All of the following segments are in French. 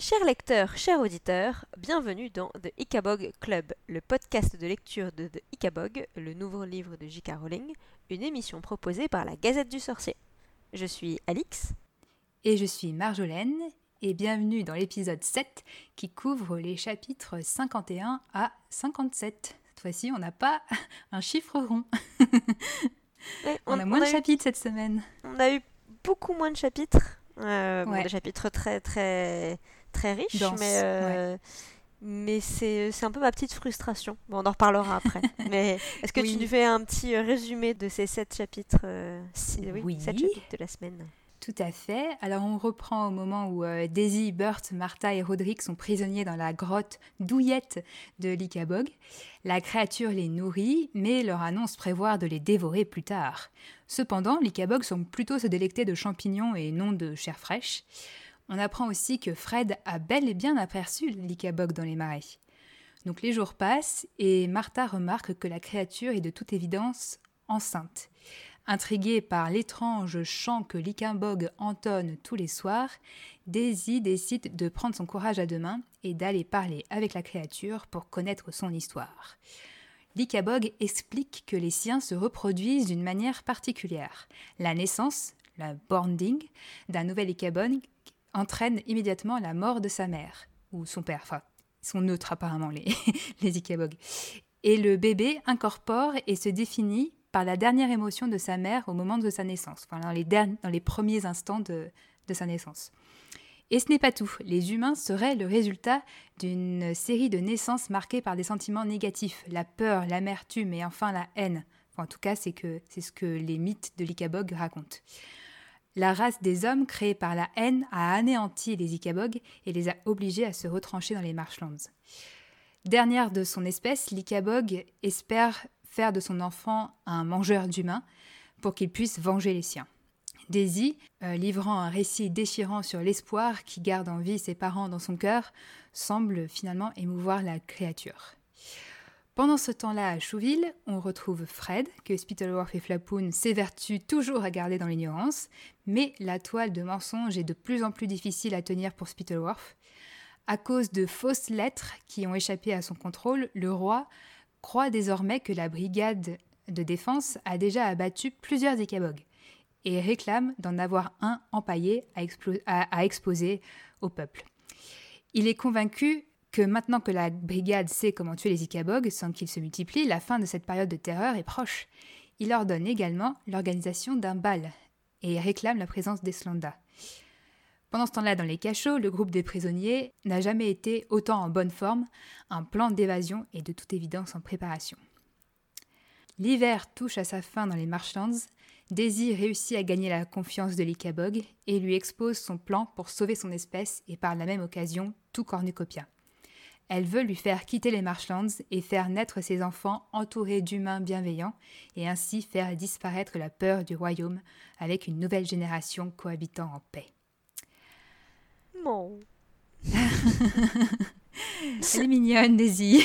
Chers lecteurs, chers auditeurs, bienvenue dans The Icabog Club, le podcast de lecture de The Icabog, le nouveau livre de J.K. Rowling, une émission proposée par la Gazette du Sorcier. Je suis Alix. Et je suis Marjolaine, et bienvenue dans l'épisode 7 qui couvre les chapitres 51 à 57. Cette fois-ci, on n'a pas un chiffre rond. on, a moins de chapitres cette semaine. On a eu beaucoup moins de chapitres. Euh, des chapitres très très très riches, mais euh, mais c'est un peu ma petite frustration. Bon, on en reparlera après. mais est-ce que tu nous fais un petit résumé de ces sept chapitres, euh, oui, sept chapitres de la semaine? Tout à fait. Alors on reprend au moment où euh, Daisy, Bert, Martha et Roderick sont prisonniers dans la grotte douillette de l'Icabog. La créature les nourrit, mais leur annonce prévoir de les dévorer plus tard. Cependant, l'Icabog semble plutôt se délecter de champignons et non de chair fraîche. On apprend aussi que Fred a bel et bien aperçu l'Icabog dans les marais. Donc les jours passent et Martha remarque que la créature est de toute évidence enceinte. Intriguée par l'étrange chant que Liquimbog entonne tous les soirs, Daisy décide de prendre son courage à deux mains et d'aller parler avec la créature pour connaître son histoire. Likabog explique que les siens se reproduisent d'une manière particulière. La naissance, la bonding, d'un nouvel Ikabog entraîne immédiatement la mort de sa mère, ou son père, enfin, ils sont neutres apparemment les, les. Et le bébé incorpore et se définit par la dernière émotion de sa mère au moment de sa naissance, dans, les dans les premiers instants de, de sa naissance. Et ce n'est pas tout. Les humains seraient le résultat d'une série de naissances marquées par des sentiments négatifs, la peur, l'amertume et enfin la haine. en tout cas, c'est ce que les mythes de l'Ikabog racontent. La race des hommes créée par la haine a anéanti les Ikabog et les a obligés à se retrancher dans les marshlands. Dernière de son espèce, l'Ikabog espère faire de son enfant un mangeur d'humains pour qu'il puisse venger les siens. Daisy, euh, livrant un récit déchirant sur l'espoir qui garde en vie ses parents dans son cœur, semble finalement émouvoir la créature. Pendant ce temps-là, à Chouville, on retrouve Fred, que Spittleworth et Flapoon s'évertuent toujours à garder dans l'ignorance, mais la toile de mensonge est de plus en plus difficile à tenir pour Spittleworth. À cause de fausses lettres qui ont échappé à son contrôle, le roi croit désormais que la brigade de défense a déjà abattu plusieurs Ikabog et réclame d'en avoir un empaillé à, exposer au peuple. Il est convaincu que maintenant que la brigade sait comment tuer les Ikabog sans qu'ils se multiplient, la fin de cette période de terreur est proche. Il ordonne également l'organisation d'un bal et réclame la présence d'Eslanda. Pendant ce temps-là, dans les cachots, le groupe des prisonniers n'a jamais été autant en bonne forme, un plan d'évasion est de toute évidence en préparation. L'hiver touche à sa fin dans les Marshlands, Daisy réussit à gagner la confiance de l'Ikabog et lui expose son plan pour sauver son espèce et par la même occasion tout cornucopia. Elle veut lui faire quitter les Marshlands et faire naître ses enfants entourés d'humains bienveillants et ainsi faire disparaître la peur du royaume avec une nouvelle génération cohabitant en paix. elle est mignonne, Daisy.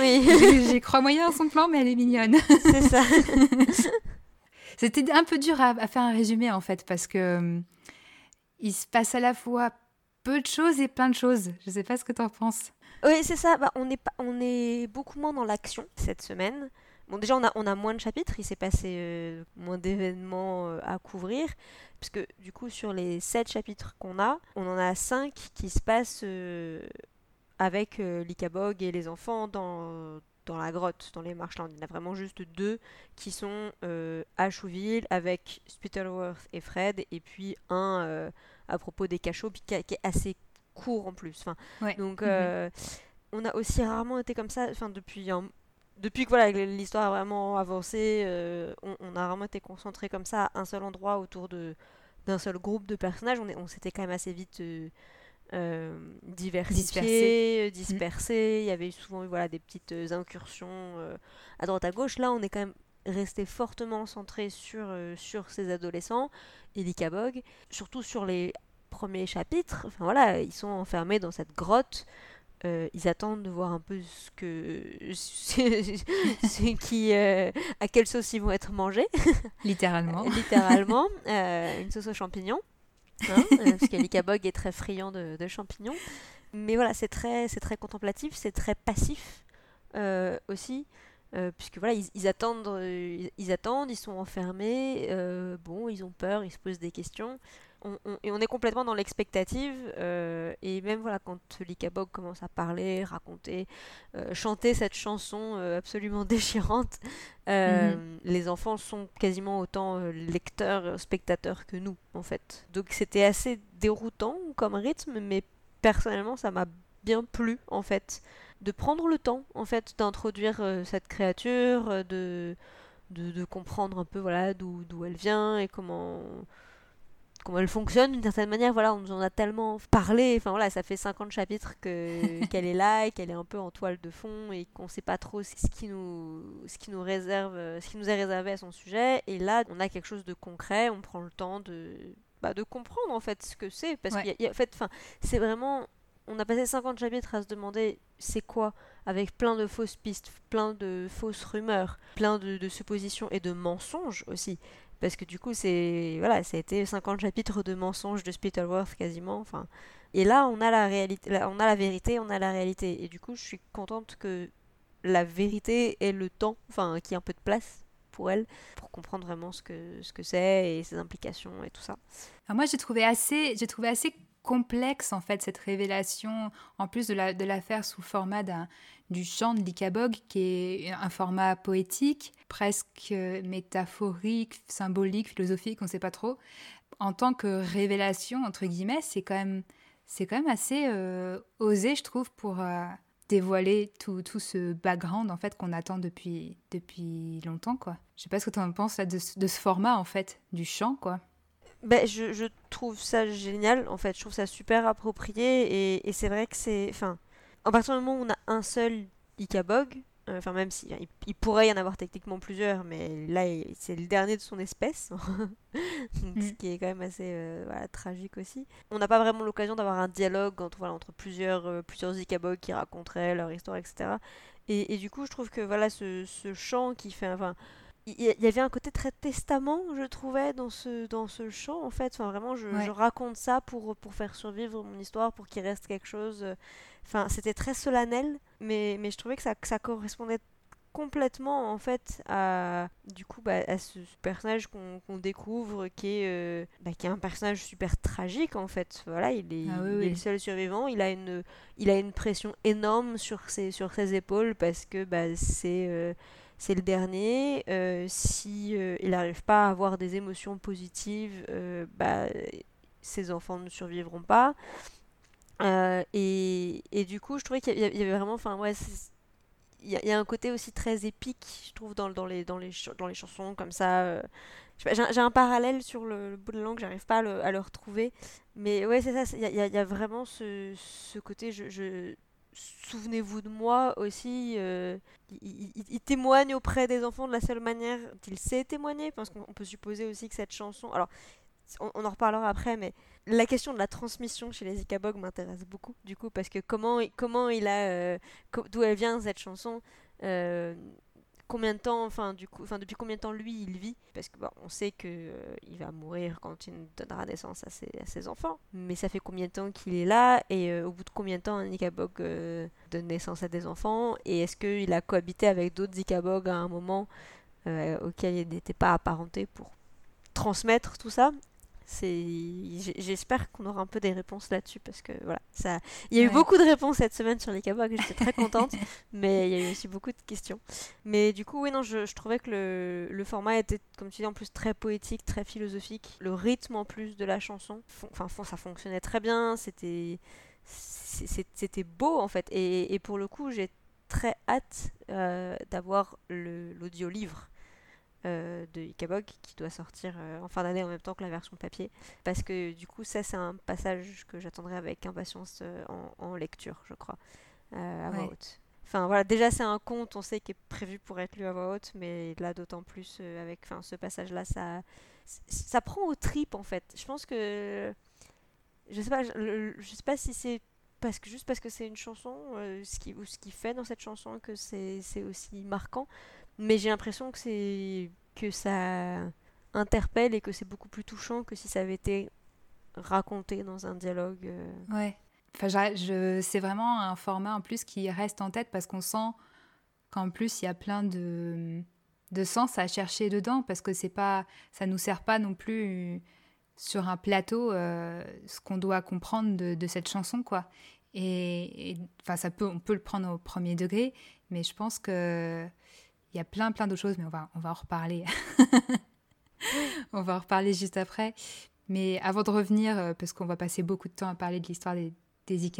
Oui. J'y crois moyen à son plan, mais elle est mignonne. C'est ça. C'était un peu dur à, faire un résumé en fait, parce que euh, il se passe à la fois peu de choses et plein de choses. Je sais pas ce que tu en penses. Oui, c'est ça. Bah, on, est on est beaucoup moins dans l'action cette semaine. Bon, déjà, on a, on a moins de chapitres, il s'est passé euh, moins d'événements euh, à couvrir, puisque du coup, sur les 7 chapitres qu'on a, on en a 5 qui se passent euh, avec l'Ikabog et les enfants dans, dans la grotte, dans les marshlands. Il y en a vraiment juste deux qui sont à Chouville avec Spittleworth et Fred, et puis un à propos des cachots, qui, est assez court en plus. Enfin, Donc, mhm. on a aussi rarement été comme ça, enfin, depuis un depuis que voilà, l'histoire a vraiment avancé, euh, on, a vraiment été concentré comme ça à un seul endroit autour de d'un seul groupe de personnages. On, on s'était quand même assez vite euh, euh diversifié, dispersé. Il y avait souvent voilà, des petites euh, incursions à droite à gauche. Là, on est quand même resté fortement centré sur, sur ces adolescents et l'Ikabog, surtout sur les premiers chapitres. Enfin voilà, ils sont enfermés dans cette grotte. Euh, ils attendent de voir un peu ce que c'est qui euh, à quelle sauce ils vont être mangés littéralement littéralement euh, une sauce aux champignons hein, parce que l'Ikabog est très friand de, champignons. Mais voilà, c'est très, c'est très contemplatif, c'est très passif aussi. puisque voilà, ils, attendent, ils, attendent, ils sont enfermés, bon, ils ont peur, ils se posent des questions on, et on est complètement dans l'expectative. Euh, et même voilà, quand Lika Bog commence à parler, raconter, euh, chanter cette chanson euh, absolument déchirante, mhm. les enfants sont quasiment autant lecteurs, spectateurs que nous, en fait. Donc c'était assez déroutant comme rythme, mais personnellement, ça m'a bien plu, en fait, de prendre le temps, en fait, d'introduire cette créature, de, de, de, comprendre un peu voilà d'où elle vient et comment comment elle fonctionne d'une certaine manière. Voilà, on nous en a tellement parlé. Enfin voilà, ça fait 50 chapitres que qu'elle est là et qu'elle est un peu en toile de fond et qu'on sait pas trop ce qui nous ce qui nous réserve, ce qui nous est réservé à son sujet. Et là, on a quelque chose de concret. On prend le temps de bah, de comprendre en fait ce que c'est parce qu'en en fait, enfin, c'est vraiment on a passé 50 chapitres à se demander c'est quoi, avec plein de fausses pistes, plein de fausses rumeurs, plein de, de suppositions et de mensonges aussi parce que du coup c'est voilà ça a été 50 chapitres de mensonges de Spittleworth quasiment enfin. Et là on a la réalité on a la vérité on a la réalité. Et du coup je suis contente que la vérité ait le temps enfin qu'il y ait un peu de place pour elle pour comprendre vraiment ce que ce que c'est et ses implications et tout ça. Moi j'ai trouvé assez j'ai trouvé assez complexe en fait cette révélation en plus de la de la sous format d'un du chant de l'Ikabog, qui est un format poétique, presque métaphorique, symbolique, philosophique, on ne sait pas trop. En tant que révélation, entre guillemets, c'est quand même, assez euh, osé, je trouve, pour euh, dévoiler tout, tout, ce background en fait qu'on attend depuis, depuis longtemps. Quoi. Je sais pas ce que tu en penses là, de, ce format, en fait, du chant, quoi. Ben, je, je, trouve ça génial, en fait. Je trouve ça super approprié et, et c'est vrai que c'est... à partir du moment où on a un seul Ikabog, euh, enfin même si il, pourrait y en avoir techniquement plusieurs, mais là c'est le dernier de son espèce, ce mm. qui est quand même assez euh, tragique aussi. On n'a pas vraiment l'occasion d'avoir un dialogue entre, voilà, entre plusieurs, euh, plusieurs qui raconteraient leur histoire, etc. Et, et, du coup, je trouve que voilà ce, ce chant qui fait, enfin, il y avait un côté très testament, je trouvais, dans ce, dans ce chant, en fait. Enfin, vraiment, je, je raconte ça pour, pour faire survivre mon histoire, pour qu'il reste quelque chose. Enfin, c'était très solennel, mais, mais je trouvais que ça, que ça correspondait complètement en fait à du coup bah, à ce personnage qu'on découvre qui est euh, bah, qui est un personnage super tragique en fait voilà il est, ah le seul survivant il a une il a une pression énorme sur ses sur ses épaules parce que bah, c'est euh, c'est le dernier euh, si il n'arrive pas à avoir des émotions positives bah ses enfants ne survivront pas euh, et, et, du coup, je trouvais qu'il y, avait vraiment, enfin ouais, il y, a un côté aussi très épique, je trouve, dans, dans, les, dans, les, dans les chansons comme ça. Euh. J'ai un parallèle sur le, bout de langue, j'arrive pas à le, retrouver. Mais ouais, c'est ça, il y, a vraiment ce, ce côté, souvenez-vous de moi aussi. Euh, il, témoigne auprès des enfants de la seule manière qu'il sait témoigner, parce qu'on peut supposer aussi que cette chanson. Alors, on, en reparlera après, mais la question de la transmission chez les Ikabog m'intéresse beaucoup, du coup, parce que comment, comment il a. Euh, d'où elle vient cette chanson euh, combien de temps, enfin du coup, enfin depuis combien de temps lui il vit? Parce que on sait que euh, va mourir quand il donnera naissance à ses, enfants, mais ça fait combien de temps qu'il est là? Et au bout de combien de temps un Ikabog donne naissance à des enfants? Et est-ce qu'il a cohabité avec d'autres Ikabog à un moment auquel il n'était pas apparenté pour transmettre tout ça? J'espère qu'on aura un peu des réponses là-dessus parce que voilà ça il y a eu beaucoup de réponses cette semaine sur les que j'étais très contente mais il y a eu aussi beaucoup de questions. Mais du coup oui non je, trouvais que le, le, format était comme tu dis en plus très poétique très philosophique. Le rythme en plus de la chanson enfin ça fonctionnait très bien c'était c'était beau en fait. Et, et, pour le coup j'ai très hâte euh, d'avoir l'audio livre euh, de Ikabog qui doit sortir euh, en fin d'année en même temps que la version papier. Parce que du coup, ça, c'est un passage que j'attendrai avec impatience euh, en, lecture, je crois, à voix haute. Enfin voilà, déjà c'est un conte, on sait, qui est prévu pour être lu à voix haute, mais là d'autant plus avec enfin, ce passage-là, ça, ça prend aux tripes en fait. Je pense que. Je sais pas, je, je sais pas si c'est parce que juste parce que c'est une chanson, ce qui, ou ce qui fait dans cette chanson que c'est aussi marquant. Mais j'ai l'impression que c'est que ça interpelle et que c'est beaucoup plus touchant que si ça avait été raconté dans un dialogue. euh. Ouais. Enfin, c'est vraiment un format en plus qui reste en tête parce qu'on sent qu'en plus il y a plein de, de sens à chercher dedans parce que c'est pas, ça nous sert pas non plus sur un plateau euh, ce qu'on doit comprendre de, de, cette chanson quoi. Et, et, enfin ça peut, on peut le prendre au premier degré, mais je pense que il y a plein plein d'autres choses, mais on va, on va en reparler. on va en reparler juste après. Mais avant de revenir, euh, parce qu'on va passer beaucoup de temps à parler de l'histoire des, des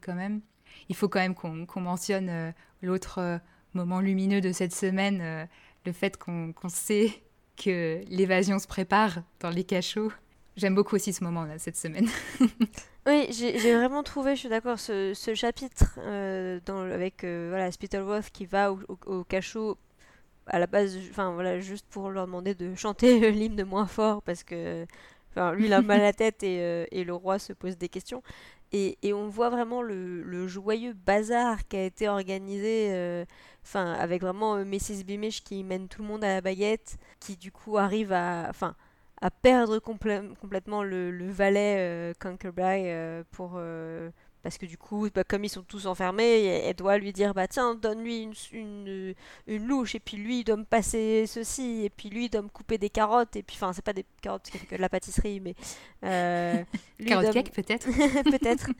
quand même, il faut quand même qu'on qu mentionne euh, l'autre euh, moment lumineux de cette semaine, euh, le fait qu'on qu sait que l'évasion se prépare dans les cachots. J'aime beaucoup aussi ce moment-là, cette semaine. oui, j'ai vraiment trouvé, je suis d'accord, ce, ce, chapitre dans, avec voilà, Spittleworth qui va au, au, au, cachot à la base, enfin voilà, juste pour leur demander de chanter l'hymne moins fort parce que enfin, lui il a mal à la tête et, euh, et, le roi se pose des questions. Et, et on voit vraiment le, le, joyeux bazar qui a été organisé, euh, avec vraiment euh, Mrs. Beamish qui mène tout le monde à la baguette, qui du coup arrive à, enfin à perdre complè complètement le, le valet euh, pour parce que du coup bah, comme ils sont tous enfermés elle doit lui dire bah tiens donne-lui une, une, une, louche et puis lui il doit me passer ceci et puis lui il doit me couper des carottes et puis enfin c'est pas des carottes qui fait que de la pâtisserie mais euh, carotte cake peut-être. Peut-être.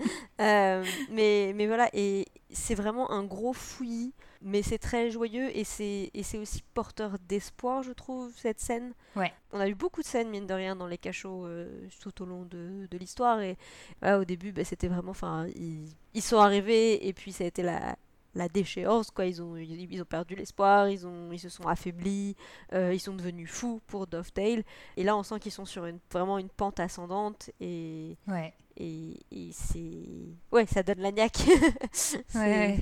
Euh, mais mais voilà et c'est vraiment un gros fouillis mais c'est très joyeux et c'est et c'est aussi porteur d'espoir je trouve cette scène. Ouais. On a eu beaucoup de scènes mine de rien dans les cachots euh, tout au long de, de l'histoire et voilà, au début bah, c'était vraiment enfin ils, ils, sont arrivés et puis ça a été la la déchéance quoi ils ont ils, ils ont perdu l'espoir ils ont ils se sont affaiblis euh, ils sont devenus fous pour Dovetail et là on sent qu'ils sont sur une vraiment une pente ascendante et ouais et, et c'est ouais ça donne la niaque ouais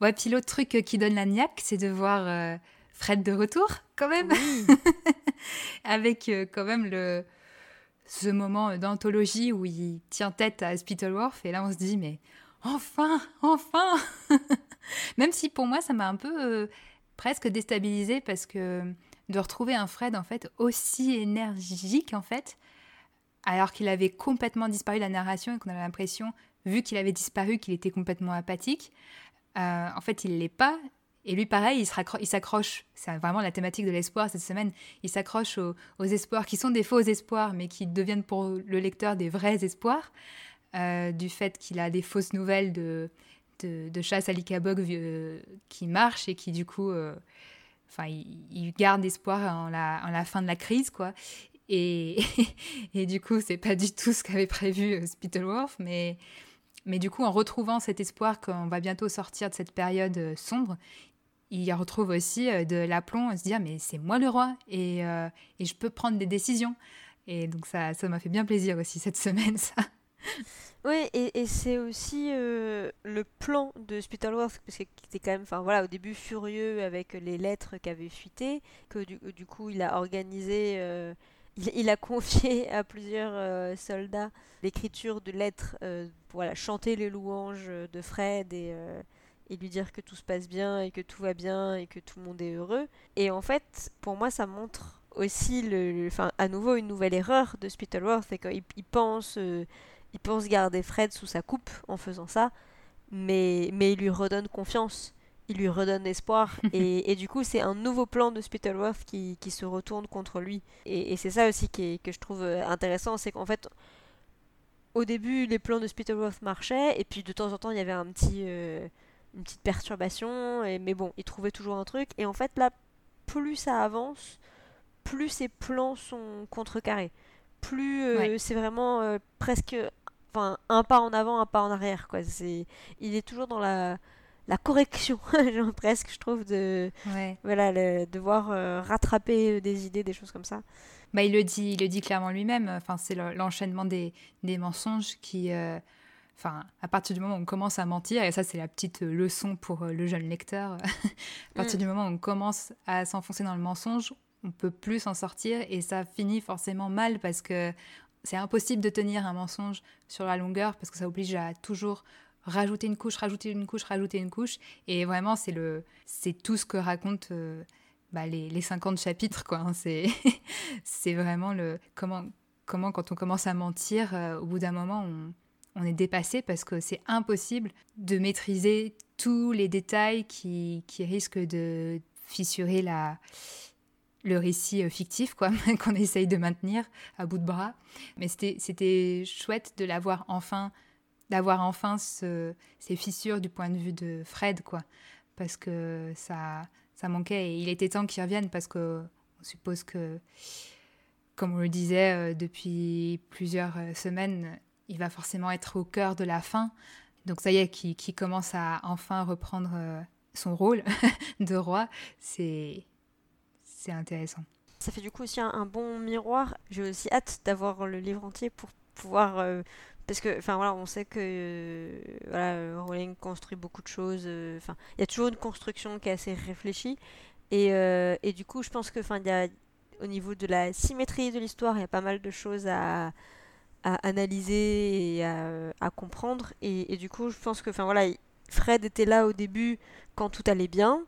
Ouais, puis l'autre truc qui donne la niaque, c'est de voir euh, Fred de retour, quand même. Oui. Avec euh, quand même le, ce moment d'anthologie où il tient tête à Spittleworth. Et là, on se dit, mais enfin, enfin Même si pour moi, ça m'a un peu euh, presque déstabilisé parce que de retrouver un Fred, en fait, aussi énergique, en fait, alors qu'il avait complètement disparu de la narration et qu'on avait l'impression, vu qu'il avait disparu, qu'il était complètement apathique. Euh, en fait, il l'est pas. Et lui, pareil, il s'accroche. C'est vraiment la thématique de l'espoir cette semaine. Il s'accroche aux, espoirs qui sont des faux espoirs, mais qui deviennent pour le lecteur des vrais espoirs. Euh, du fait qu'il a des fausses nouvelles de, de, chasse à l'Ikabog euh, qui marchent et qui, du coup, enfin, il, garde espoir en la, en la fin de la crise, quoi. Et, et du coup, c'est pas du tout ce qu'avait prévu Spittleworth, mais. Mais du coup, en retrouvant cet espoir qu'on va bientôt sortir de cette période sombre, il retrouve aussi de l'aplomb, se dire mais c'est moi le roi et, euh, et, je peux prendre des décisions. Et donc ça ça m'a fait bien plaisir aussi cette semaine, ça. Oui, et, et c'est aussi euh, le plan de Spittleworth, parce qu'il était quand même, enfin voilà, au début furieux avec les lettres qui avaient fuité, que du, coup il a organisé... Euh, il, a confié à plusieurs euh, soldats l'écriture de lettres pour voilà, chanter les louanges de Fred et, et, lui dire que tout se passe bien et que tout va bien et que tout le monde est heureux. Et en fait, pour moi, ça montre aussi, le, à nouveau, une nouvelle erreur de Spittleworth, c'est qu'il il pense, il pense garder Fred sous sa coupe en faisant ça, mais, mais il lui redonne confiance il lui redonne espoir. et, et, du coup, c'est un nouveau plan de Spittleworth qui, qui se retourne contre lui. Et, et c'est ça aussi qui est, que je trouve intéressant, c'est qu'en fait, au début, les plans de Spittleworth marchaient, et puis de temps en temps, il y avait un petit, euh, une petite perturbation, et, mais bon, il trouvait toujours un truc. Et en fait, là, plus ça avance, plus ses plans sont contrecarrés. Plus euh, ouais. c'est vraiment euh, presque enfin, un pas en avant, un pas en arrière. Quoi. C'est, il est toujours dans la la correction, genre presque, je trouve, de ouais. voilà, le, devoir euh, rattraper des idées, des choses comme ça. Bah, il le dit, il le dit clairement lui-même. Enfin, c'est l'enchaînement des, des, mensonges qui, euh, enfin, à partir du moment où on commence à mentir, et ça c'est la petite leçon pour euh, le jeune lecteur, à partir mm. du moment où on commence à s'enfoncer dans le mensonge, on peut plus s'en sortir et ça finit forcément mal parce que c'est impossible de tenir un mensonge sur la longueur parce que ça oblige à toujours rajouter une couche, rajouter une couche, rajouter une couche. Et vraiment, c'est le, c'est tout ce que racontent euh, bah, les, les 50 chapitres. Hein. C'est, c'est vraiment le, comment, comment quand on commence à mentir, au bout d'un moment, on, est dépassé parce que c'est impossible de maîtriser tous les détails qui risquent de fissurer la, le récit fictif quoi qu'on essaye de maintenir à bout de bras. Mais c'était chouette de l'avoir enfin d'avoir enfin ce, ces fissures du point de vue de Fred quoi parce que ça ça manquait et il était temps qu'il revienne parce que on suppose que comme on le disait euh, depuis plusieurs euh, semaines, il va forcément être au cœur de la fin. Donc ça y est, qui, qui commence à enfin reprendre euh, son rôle de roi, c'est intéressant. Ça fait du coup aussi un, bon miroir. J'ai aussi hâte d'avoir le livre entier pour pouvoir euh, parce que enfin voilà on sait que euh, voilà Rowling construit beaucoup de choses euh, enfin il y a toujours une construction qui est assez réfléchie et, et du coup je pense que enfin il y au niveau de la symétrie de l'histoire il y a pas mal de choses à, à analyser et à, à comprendre et, et, du coup je pense que enfin voilà Fred était là au début quand tout allait bien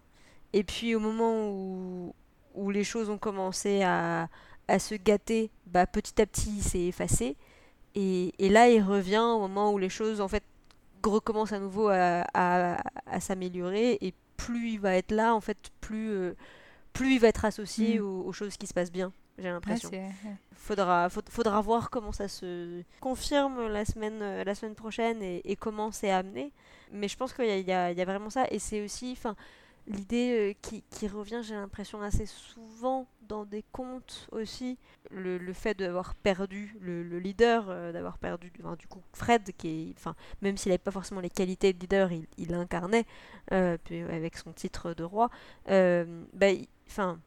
et puis au moment où, où les choses ont commencé à, à se gâter, bah, petit à petit, il s'est effacé. Et, et, là, il revient au moment où les choses, en fait, recommencent à nouveau à, à, à s'améliorer. Et plus il va être là, en fait, plus, euh, plus il va être associé mm. aux, choses qui se passent bien, j'ai l'impression. faudra, faudra voir comment ça se confirme la semaine, euh, la semaine prochaine et, et comment c'est amené. Mais je pense qu'il y, y, y a, vraiment ça. Et c'est aussi... enfin l'idée euh, qui, revient, j'ai l'impression, assez souvent dans des contes aussi, le, fait d'avoir perdu le, leader, euh, d'avoir perdu du coup Fred, qui enfin, même s'il n'avait pas forcément les qualités de leader, il, il l'incarnait euh, avec son titre de roi. bah, enfin,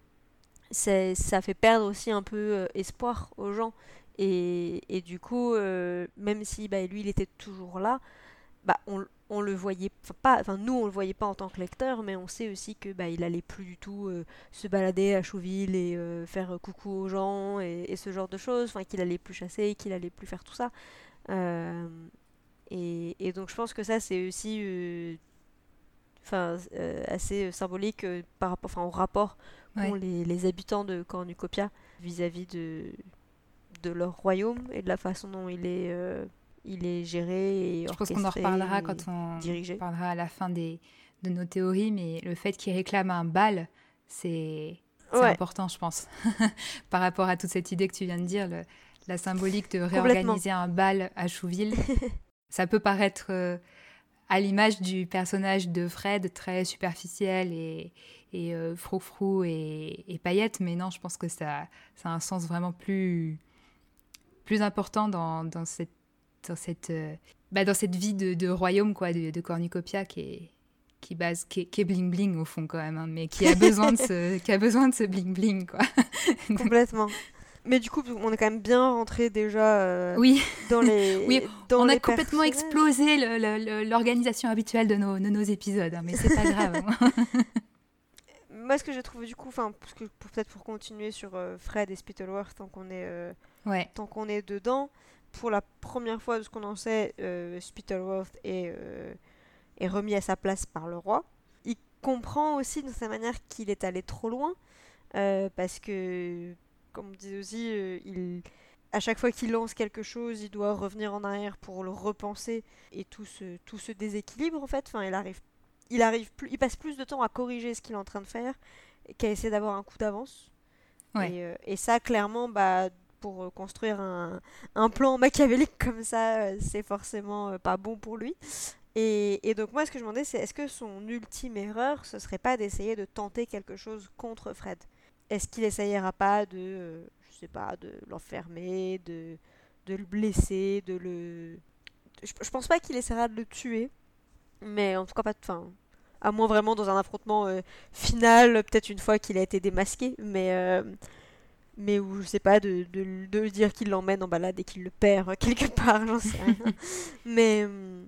ça fait perdre aussi un peu espoir aux gens. Et, et du coup, même si bah, lui, il était toujours là, bah, on, on le voyait pas, enfin nous on le voyait pas en tant que lecteur, mais on sait aussi que bah, il allait plus du tout euh, se balader à Chouville et euh, faire coucou aux gens et, ce genre de choses, enfin qu'il allait plus chasser, qu'il allait plus faire tout ça. Euh, et, donc je pense que ça c'est aussi enfin assez symbolique par rapport, enfin au rapport qu'ont les, habitants de Cornucopia vis-à-vis de de leur royaume et de la façon dont il est il est géré et Je pense qu'on en reparlera quand on parlera à la fin des, de nos théories, mais le fait qu'il réclame un bal, c'est important, je pense, par rapport à toute cette idée que tu viens de dire, le, la symbolique de réorganiser un bal à Chouville. ça peut paraître euh, à l'image du personnage de Fred, très superficiel et, et euh, froufrou et, et paillette, mais non, je pense que ça, ça a un sens vraiment plus, plus important dans, dans cette dans cette, euh, bah, dans cette vie de, royaume quoi, de, Cornucopia qui est, qui base qui est, bling bling au fond quand même hein, mais qui a besoin de ce qui a besoin de ce bling bling quoi complètement mais du coup on est quand même bien rentré déjà euh, oui dans les oui on a complètement explosé l'organisation habituelle de nos, de nos épisodes hein, mais c'est pas grave hein. moi ce que j'ai trouvé du coup enfin peut-être pour continuer sur euh, Fred et Spittleworth tant qu'on est ouais. tant qu'on est dedans pour la première fois de ce qu'on en sait, euh, Spittleworth est, euh, est, remis à sa place par le roi. Il comprend aussi de sa manière qu'il est allé trop loin, euh, parce que, comme on disait aussi, il, à chaque fois qu'il lance quelque chose, il doit revenir en arrière pour le repenser, et tout se, tout se déséquilibre en fait. Enfin, il arrive, il arrive plus, il passe plus de temps à corriger ce qu'il est en train de faire qu'à essayer d'avoir un coup d'avance. Et, et, ça, clairement, bah, pour euh, construire un, plan machiavélique comme ça, euh, c'est forcément euh, pas bon pour lui. Et, donc moi, ce que je me demandais, c'est est-ce que son ultime erreur, ce serait pas d'essayer de tenter quelque chose contre Fred? Est-ce qu'il essayera pas de, je sais pas, de l'enfermer, de, de le blesser, de le... Je, je pense pas qu'il essaiera de le tuer, mais en tout cas pas de... Fin, à moins vraiment dans un affrontement final, peut-être une fois qu'il a été démasqué, mais mais où je sais pas de, de, de dire qu'il l'emmène en balade et qu'il le perd quelque part j'en sais rien. Mais hum,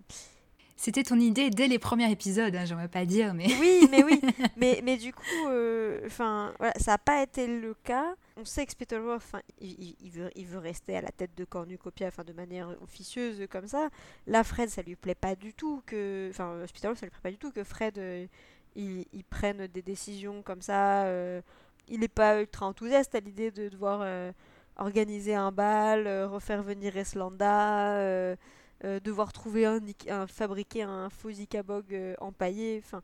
c'était ton idée dès les premiers épisodes hein, j'aimerais pas dire mais oui mais oui. Mais, mais du coup euh, enfin voilà, ça n'a pas été le cas. On sait que Spittleworth il, il, veut, il veut rester à la tête de Cornucopia enfin de manière officieuse comme ça. Là Fred ça lui plaît pas du tout que enfin Spittleworth ça lui plaît pas du tout que Fred euh, il, il, prenne des décisions comme ça euh, il n'est pas ultra enthousiaste à l'idée de devoir euh, organiser un bal, refaire venir Eslanda, devoir trouver un, un, fabriquer un faux Ikabog empaillé, enfin,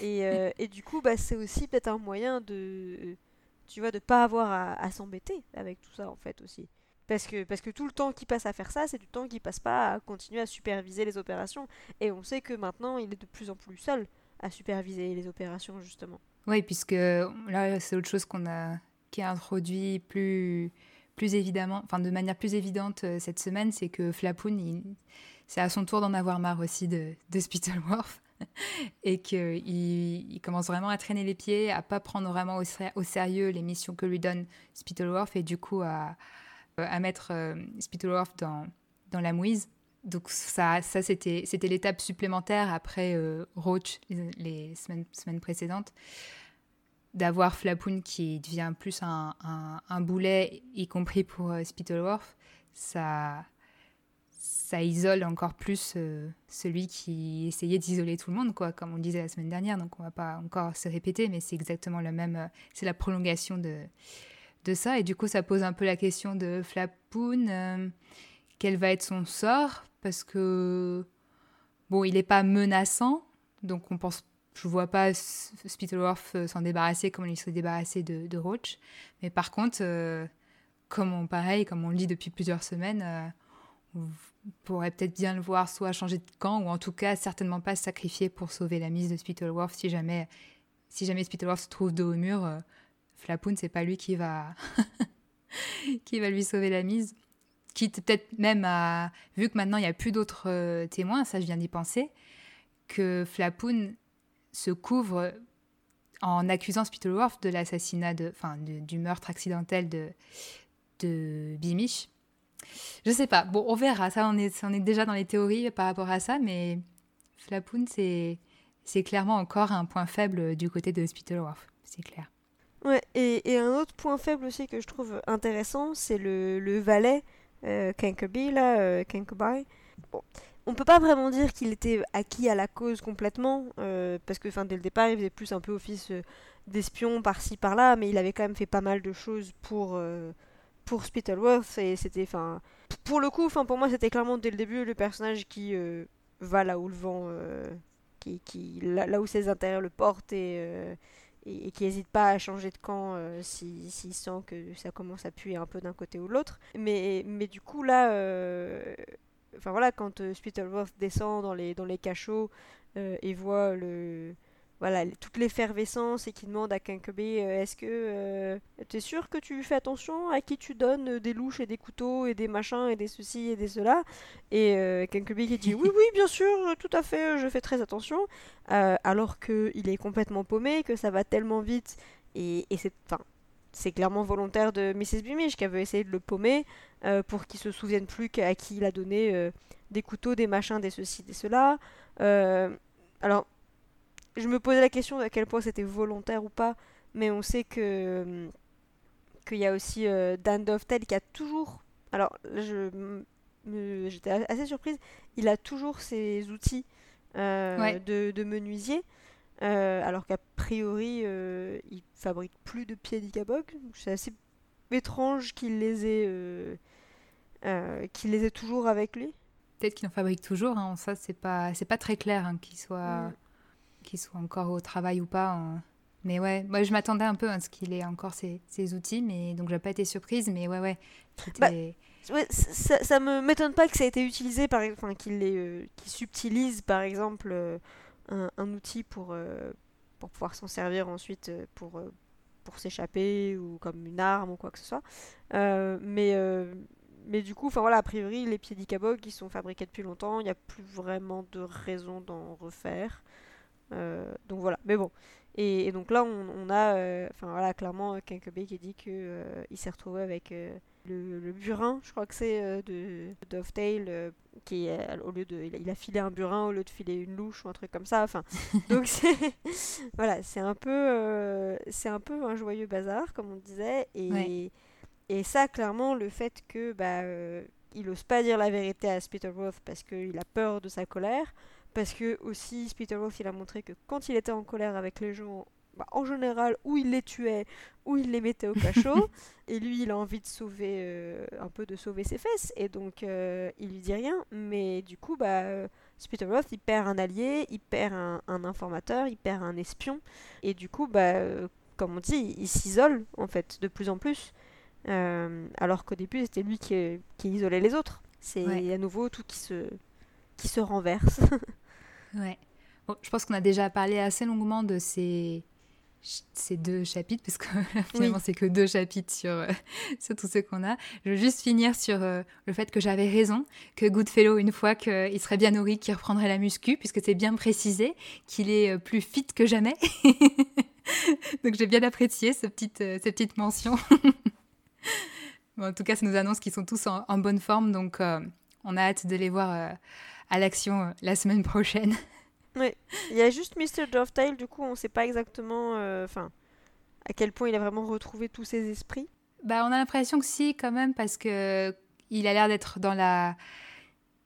et, et, du coup, bah, c'est aussi peut-être un moyen de, tu vois, de pas avoir à, à s'embêter avec tout ça en fait aussi. Parce que, parce que tout le temps qu'il passe à faire ça, c'est du temps qu'il passe pas à continuer à superviser les opérations. Et on sait que maintenant, il est de plus en plus seul à superviser les opérations, justement. Oui, puisque là, c'est autre chose qu'on a, qui a introduit plus, plus évidemment, enfin de manière plus évidente euh, cette semaine, c'est que Flapoon, c'est à son tour d'en avoir marre aussi de, de Spittleworth. et qu'il il commence vraiment à traîner les pieds, à pas prendre vraiment au, sérieux les missions que lui donne Spittleworth et du coup à, euh, à mettre euh, Spittleworth dans, dans la mouise. Donc ça, ça c'était, c'était l'étape supplémentaire après euh, Roach les, semaines, semaines, précédentes, d'avoir Flapoon qui devient plus un, un, boulet, y compris pour euh, Spittleworth. Ça, ça isole encore plus celui qui essayait d'isoler tout le monde, quoi, comme on disait la semaine dernière. Donc on va pas encore se répéter, mais c'est exactement le même. c'est la prolongation de, de ça. Et du coup, ça pose un peu la question de Flapoon. Euh, quel va être son sort Parce que, bon, il n'est pas menaçant. Donc, on pense, je vois pas Spittleworth euh, s'en débarrasser comme il serait débarrassé de, Roach. Mais par contre, euh, comme on, pareil, comme on le dit depuis plusieurs semaines, on pourrait peut-être bien le voir soit changer de camp ou en tout cas certainement pas se sacrifier pour sauver la mise de Spittleworth si jamais, si jamais Spittleworth se trouve dos au mur Flapoun, c'est pas lui qui va qui va lui sauver la mise. Quitte peut-être même à vu que maintenant il n'y a plus d'autres euh, témoins, ça je viens d'y penser, que Flapoun se couvre en accusant Spittleworth de l'assassinat enfin, du meurtre accidentel de de Bimish. Je sais pas. Bon, on verra. Ça, on est, est déjà dans les théories par rapport à ça, mais Flapoun, c'est clairement encore un point faible du côté de Spittleworth. C'est clair. Ouais, et, un autre point faible aussi que je trouve intéressant, c'est le valet euh, là, euh, Bon, on peut pas vraiment dire qu'il était acquis à la cause complètement, euh, parce que dès le départ, il faisait plus un peu office euh, d'espion par-ci par-là, mais il avait quand même fait pas mal de choses pour, euh, pour Spittleworth, et c'était, enfin, pour le coup, enfin pour moi, c'était clairement dès le début le personnage qui va là où le vent, qui, qui là, là, où ses intérêts le portent et et, qui n'hésite pas à changer de camp euh, s'il sent que ça commence à puer un peu d'un côté ou de l'autre. Mais, mais du coup, là, euh, enfin voilà, quand euh, Spittleworth descend dans les, dans les cachots et voit le, voilà, toute l'effervescence et qui demande à Kankebe euh, est-ce que euh, tu es sûr que tu fais attention à qui tu donnes euh, des louches et des couteaux et des machins et des ceci et des cela? Et euh, Kankebe qui dit oui oui bien sûr tout à fait je fais très attention alors que il est complètement paumé que ça va tellement vite et, et c'est enfin c'est clairement volontaire de Mrs. Bimish qui avait essayé de le paumer pour qu'il se souvienne plus à qui il a donné des couteaux, des machins, des ceci, des cela. alors, je me posais la question à quel point c'était volontaire ou pas, mais on sait que qu'il y a aussi euh, Dan Dovetail qui a toujours. Alors, je j'étais assez surprise. Il a toujours ses outils euh, de, de, menuisier, euh, alors qu'a priori, il fabrique plus de pieds d'Ikabog. C'est assez étrange qu'il les ait qu'il les ait toujours avec lui. Peut-être qu'il en fabrique toujours. Hein. Ça, c'est pas c'est pas très clair hein, qu'il soit. Mm qu'il soit encore au travail ou pas. Mais ouais, moi je m'attendais un peu à ce qu'il ait encore ses, outils, mais donc j'ai pas été surprise, mais ouais, ouais. Bah, ça, ça me m'étonne pas que ça ait été utilisé, par enfin qu'il euh, subtilise par exemple euh, un, outil pour, euh, pour pouvoir s'en servir ensuite pour, pour s'échapper ou comme une arme ou quoi que ce soit. mais mais du coup, voilà, a priori, les pieds d'Ikabog, qui sont fabriqués depuis longtemps, il n'y a plus vraiment de raison d'en refaire. Euh, donc voilà, mais bon. Et, donc là, on, a, euh, enfin voilà, clairement, Kankebe qui dit qu'il euh, il s'est retrouvé avec le, burin, je crois que c'est de, Dovetail, qui au lieu de, il a, filé un burin au lieu de filer une louche ou un truc comme ça. Enfin, donc c'est, voilà, c'est un peu, c'est un peu un joyeux bazar, comme on disait, et, et ça, clairement, le fait que bah, il ose pas dire la vérité à Spittleworth parce qu'il a peur de sa colère parce que aussi Spittleworth il a montré que quand il était en colère avec les gens, bah, en général, ou il les tuait, ou il les mettait au cachot. et lui, il a envie de sauver, euh, un peu de sauver ses fesses, et donc euh, il lui dit rien. Mais du coup, bah, Roth, il perd un allié, il perd un, informateur, il perd un espion, et du coup, bah, comme on dit, il s'isole en fait de plus en plus. alors qu'au début, c'était lui qui, qui isolait les autres. C'est à nouveau tout qui se, qui se renverse. ouais. je pense qu'on a déjà parlé assez longuement de ces, ces deux chapitres, parce que finalement, c'est que deux chapitres sur, euh, sur tout ce qu'on a. Je veux juste finir sur euh, le fait que j'avais raison, que Goodfellow, une fois qu'il serait bien nourri, qu'il reprendrait la muscu, puisque c'est bien précisé qu'il est euh, plus fit que jamais. Donc j'ai bien apprécié ce petite, cette petite mention. en tout cas, ça nous annonce qu'ils sont tous en, bonne forme, donc euh, on a hâte de les voir euh, à l'action euh, la semaine prochaine. Oui, il y a juste Mr. Dovetail, du coup, on ne sait pas exactement enfin à quel point il a vraiment retrouvé tous ses esprits. Bah, on a l'impression que si, quand même, parce que il a l'air d'être dans la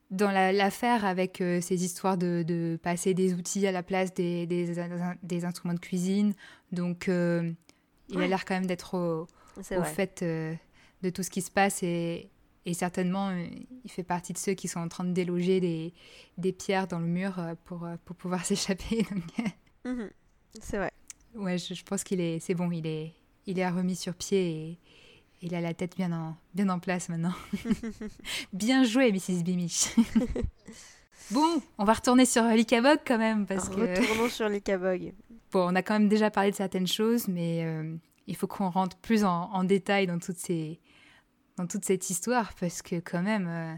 dans l'affaire avec ces histoires de, de, passer des outils à la place des, des, des instruments de cuisine. Donc, il a l'air quand même d'être au, au fait de tout ce qui se passe et, certainement euh, il fait partie de ceux qui sont en train de déloger des, des pierres dans le mur euh, pour, euh, pour pouvoir s'échapper. Mhm. C'est vrai. Ouais, je, pense qu'il est, c'est bon, il est, il est remis sur pied et, il a la tête bien en, bien en place maintenant. bien joué, Mrs. Bimish. bon, on va retourner sur Likabog quand même parce que. Retournons sur Likabog. Bon, on a quand même déjà parlé de certaines choses, mais il faut qu'on rentre plus en, en, détail dans toutes ces, dans toute cette histoire parce que quand même, euh,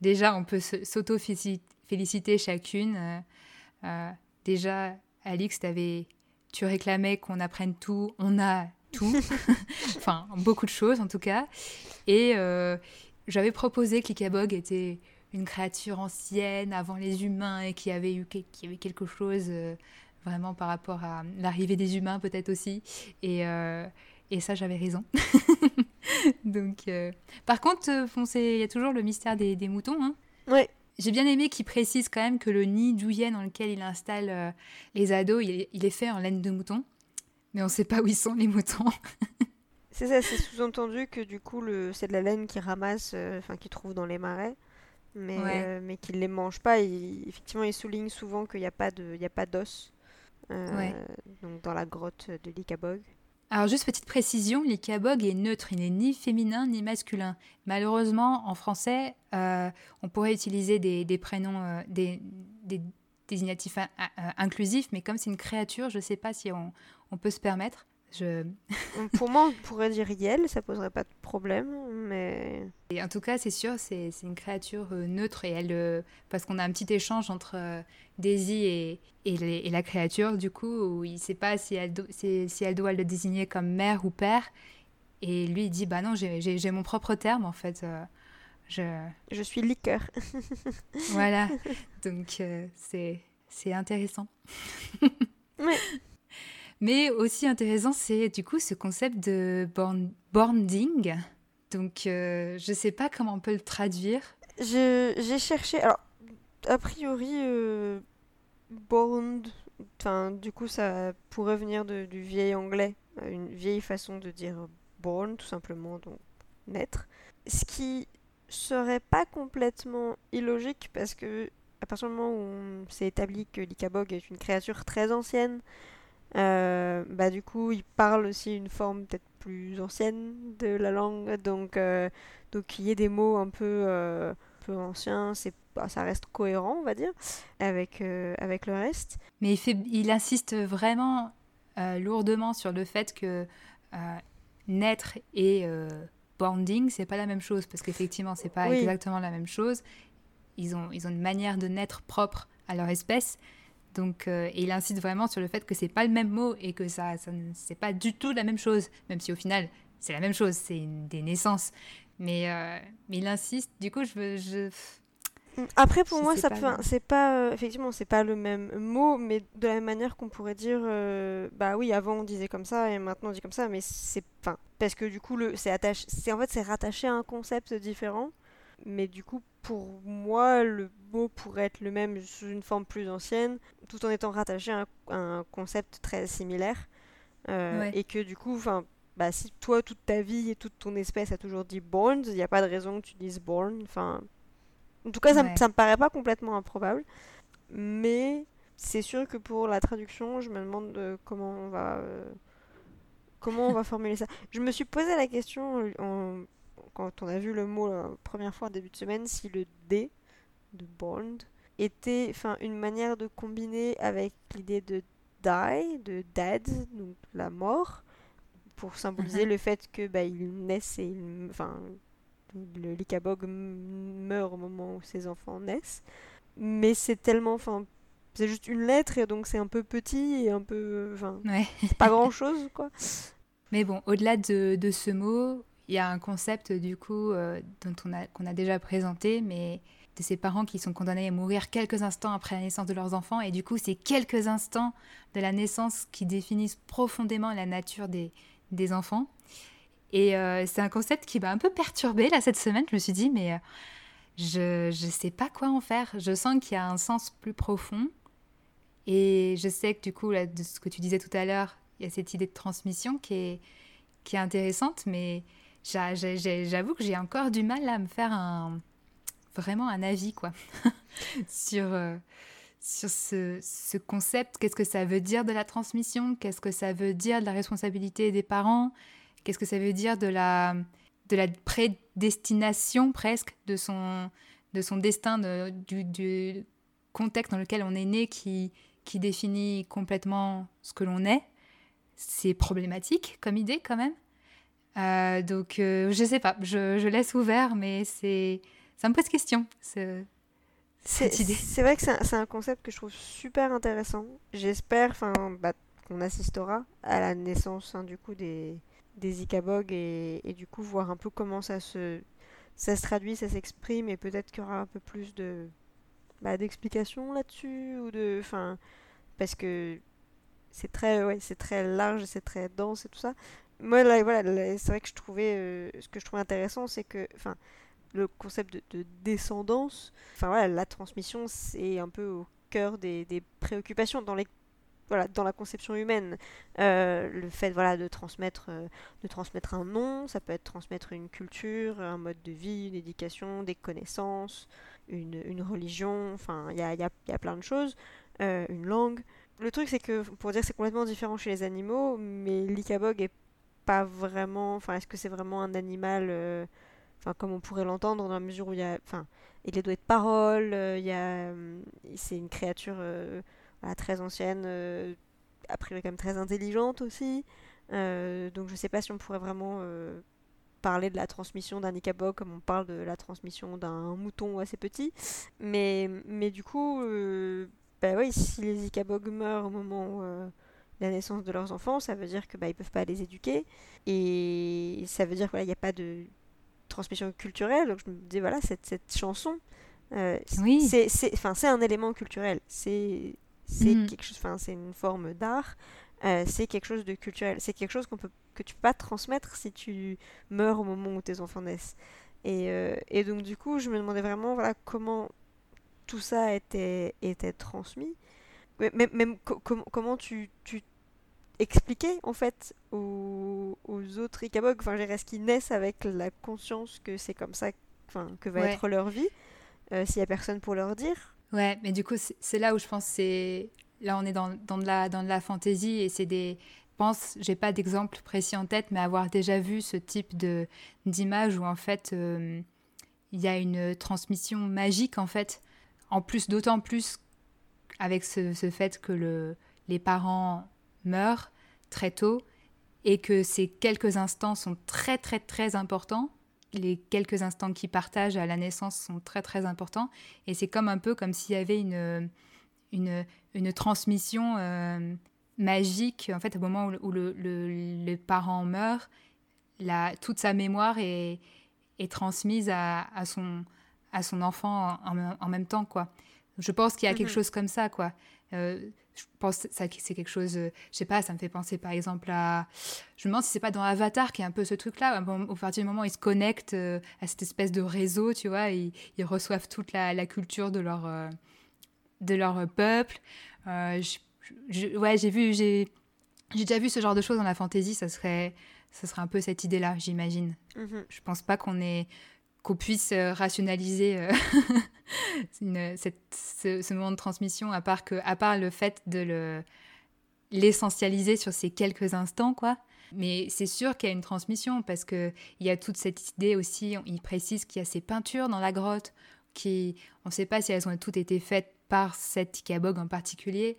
déjà, on peut s'auto-féliciter chacune. Euh, euh, déjà, Alix, avais, tu réclamais qu'on apprenne tout, on a tout, enfin beaucoup de choses en tout cas. Et j'avais proposé que l'Ikabog était une créature ancienne avant les humains et qui avait eu qui avait quelque chose vraiment par rapport à l'arrivée des humains peut-être aussi. Et, et ça, j'avais raison. Donc, euh, Par contre, euh, il y a toujours le mystère des, moutons. Hein. Ouais. J'ai bien aimé qu'il précise quand même que le nid douillet dans lequel il installe euh, les ados, il, est fait en laine de mouton. Mais on ne sait pas où ils sont, les moutons. c'est ça, c'est sous-entendu que du coup, le... c'est de la laine qu'ils ramassent, enfin qu'ils trouvent dans les marais. Mais, mais qu'ils ne les mangent pas. effectivement, il souligne souvent qu'il n'y a pas d'os. Donc dans la grotte de l'Ikabog. Alors juste petite précision, l'ikabog est neutre, il n'est ni féminin ni masculin. Malheureusement, en français, euh, on pourrait utiliser des, prénoms, euh, des, désignatifs inclusifs, mais comme c'est une créature, je ne sais pas si on peut se permettre. Pour moi, on pourrait dire Yel, ça poserait pas de problème, mais... Et en tout cas, c'est sûr, c'est une créature euh, neutre, et elle, euh, parce qu'on a un petit échange entre euh, Daisy et, et, la créature, du coup, où il sait pas si elle, si, elle doit le désigner comme mère ou père, et lui, il dit, bah non, j'ai mon propre terme, en fait. je... je suis liqueur. voilà, donc c'est intéressant. ouais. Mais aussi intéressant, c'est du coup ce concept de bonding. Donc, euh, je ne sais pas comment on peut le traduire. J'ai cherché. Alors, a priori, euh. Enfin, du coup, ça pourrait venir du vieil anglais. Euh, une vieille façon de dire born, tout simplement, donc naître. Ce qui serait pas complètement illogique parce que à partir du moment où on s'est établi que l'Ikabog est une créature très ancienne, euh, bah, du coup, il parle aussi une forme peut-être plus ancienne de la langue, donc euh, donc qu'il y ait des mots un peu, euh, peu anciens, c'est bah, ça reste cohérent, on va dire, avec, avec le reste. Mais il, fait, il insiste vraiment lourdement sur le fait que naître et bonding, c'est pas la même chose, parce qu'effectivement, c'est pas exactement la même chose. Ils ont, ils ont une manière de naître propre à leur espèce, donc, euh, il insiste vraiment sur le fait que c'est pas le même mot et que ça, ça c'est pas du tout la même chose, même si au final c'est la même chose, c'est des naissances. Mais, euh, mais il insiste. Du coup, je, je... Après, pour moi, ça c'est pas euh, effectivement, c'est pas le même mot, mais de la même manière qu'on pourrait dire, bah oui, avant on disait comme ça et maintenant on dit comme ça, mais c'est, enfin, parce que du coup, le, c'est attaché, c'est en fait c'est rattaché à un concept différent. Mais du coup, pour moi, le mot pourrait être le même sous une forme plus ancienne, tout en étant rattaché à un, concept très similaire. Euh, et que du coup, bah, si toi, toute ta vie et toute ton espèce a toujours dit born, il n'y a pas de raison que tu dises born. Enfin, en tout cas, ça, me paraît pas complètement improbable. Mais c'est sûr que pour la traduction, je me demande euh, comment on va. Euh, comment on va formuler ça Je me suis posé la question quand on a vu le mot la première fois en début de semaine si le D de Bond était enfin une manière de combiner avec l'idée de die, de dead, donc la mort, pour symboliser mhm. le fait que bah, il naissent et enfin le Likabog meurt au moment où ses enfants naissent. Mais c'est tellement, enfin, c'est juste une lettre et donc c'est un peu petit et un peu, enfin, pas grand chose quoi. Mais bon, au-delà de, de, ce mot, il y a un concept du coup euh, dont on a qu'on a déjà présenté, mais de ces parents qui sont condamnés à mourir quelques instants après la naissance de leurs enfants, et du coup c'est quelques instants de la naissance qui définissent profondément la nature des, des enfants. Et euh, c'est un concept qui m'a un peu perturbée là cette semaine. Je me suis dit, mais euh, je ne sais pas quoi en faire. Je sens qu'il y a un sens plus profond. Et je sais que du coup, là, de ce que tu disais tout à l'heure, il y a cette idée de transmission qui est, qui est intéressante, mais j'avoue que j'ai encore du mal à me faire vraiment un avis quoi, sur, euh, sur ce, ce concept. Qu'est-ce que ça veut dire de la transmission? Qu'est-ce que ça veut dire de la responsabilité des parents? Qu'est-ce que ça veut dire de la, de la prédestination presque de son, de son destin, de, du, du, contexte dans lequel on est né qui, qui définit complètement ce que l'on est? C'est problématique comme idée quand même? Euh, donc, euh, je sais pas, je, je laisse ouvert, mais c'est ça me pose question. C'est vrai que c'est un, un, concept que je trouve super intéressant. J'espère bah, qu'on assistera à la naissance hein, du coup des, des et, du coup voir un peu comment ça se, ça se traduit, ça s'exprime et peut-être qu'il y aura un peu plus de bah, d'explications là-dessus ou de enfin parce que c'est très ouais, c'est très large, c'est très dense et tout ça. Moi là voilà, c'est vrai que je trouvais euh, ce que je trouvais intéressant c'est que enfin le concept de, de descendance, enfin voilà, la transmission c'est un peu au cœur des, des préoccupations dans les voilà, dans la conception humaine, euh, le fait voilà, de, transmettre, euh, de transmettre un nom, ça peut être transmettre une culture, un mode de vie, une éducation, des connaissances, une, une religion, enfin il y a, y, a, y a, plein de choses, une langue. Le truc c'est que, pour dire c'est complètement différent chez les animaux, mais l'ikabog est pas vraiment, enfin est-ce que c'est vraiment un animal, enfin comme on pourrait l'entendre dans la mesure où il y a, enfin il est doué de parole, il y a, c'est une créature très ancienne, euh, a priori quand même très intelligente aussi. Euh, donc je sais pas si on pourrait vraiment euh, parler de la transmission d'un Ikabog comme on parle de la transmission d'un mouton assez petit. Mais, mais du coup, bah oui, si les Ikabog meurent au moment de la naissance de leurs enfants, ça veut dire que bah, ils peuvent pas les éduquer. Et ça veut dire qu'il n'y a pas de transmission culturelle. Donc je me dis, voilà, cette, cette chanson, oui. c'est un élément culturel. C'est c'est mhm. quelque chose, enfin c'est une forme d'art, euh, c'est quelque chose de culturel, c'est quelque chose qu'on peut que tu peux pas transmettre si tu meurs au moment où tes enfants naissent. Et, euh, et donc du coup, je me demandais vraiment voilà comment tout ça était était transmis, même, même comment tu, tu expliquais en fait aux, aux autres Ikabog, enfin est-ce qu'ils naissent avec la conscience que c'est comme ça, enfin que va être leur vie, euh, s'il y a personne pour leur dire? Ouais, mais du coup, c'est là où je pense c'est. Là, on est dans, dans, de la, dans de la fantaisie et c'est des. Je pense, j'ai pas d'exemple précis en tête, mais avoir déjà vu ce type d'image où en fait euh, il y a une transmission magique en fait, en plus d'autant plus avec ce, ce, fait que le, les parents meurent très tôt et que ces quelques instants sont très très très importants les quelques instants qu'ils partagent à la naissance sont très très importants. Et c'est comme un peu comme s'il y avait une, une, transmission euh, magique. En fait, au moment où, le, parent meurt, toute sa mémoire est, est transmise à, à, son, à son enfant en, en, même temps. quoi. Je pense qu'il y a quelque mhm. chose comme ça. quoi. Euh, je pense que c'est quelque chose, euh, je sais pas, ça me fait penser par exemple à. Je me demande si c'est pas dans Avatar qui a un peu ce truc-là. Au partir du moment où ils se connectent euh, à cette espèce de réseau, tu vois, ils, ils reçoivent toute la, culture de leur, euh, de leur peuple. ouais, j'ai vu, j'ai déjà vu ce genre de choses dans la fantasy, ça serait, ça serait un peu cette idée-là, j'imagine. Mm-hmm. Je pense pas qu'on est qu'on puisse euh, rationaliser euh, ce, moment de transmission, à part, que, à part le fait de le, l'essentialiser sur ces quelques instants, quoi. Mais c'est sûr qu'il y a une transmission parce qu'il y a toute cette idée aussi, il précise qu'il y a ces peintures dans la grotte, qui, on ne sait pas si elles ont toutes été faites par cette Ikabog en particulier,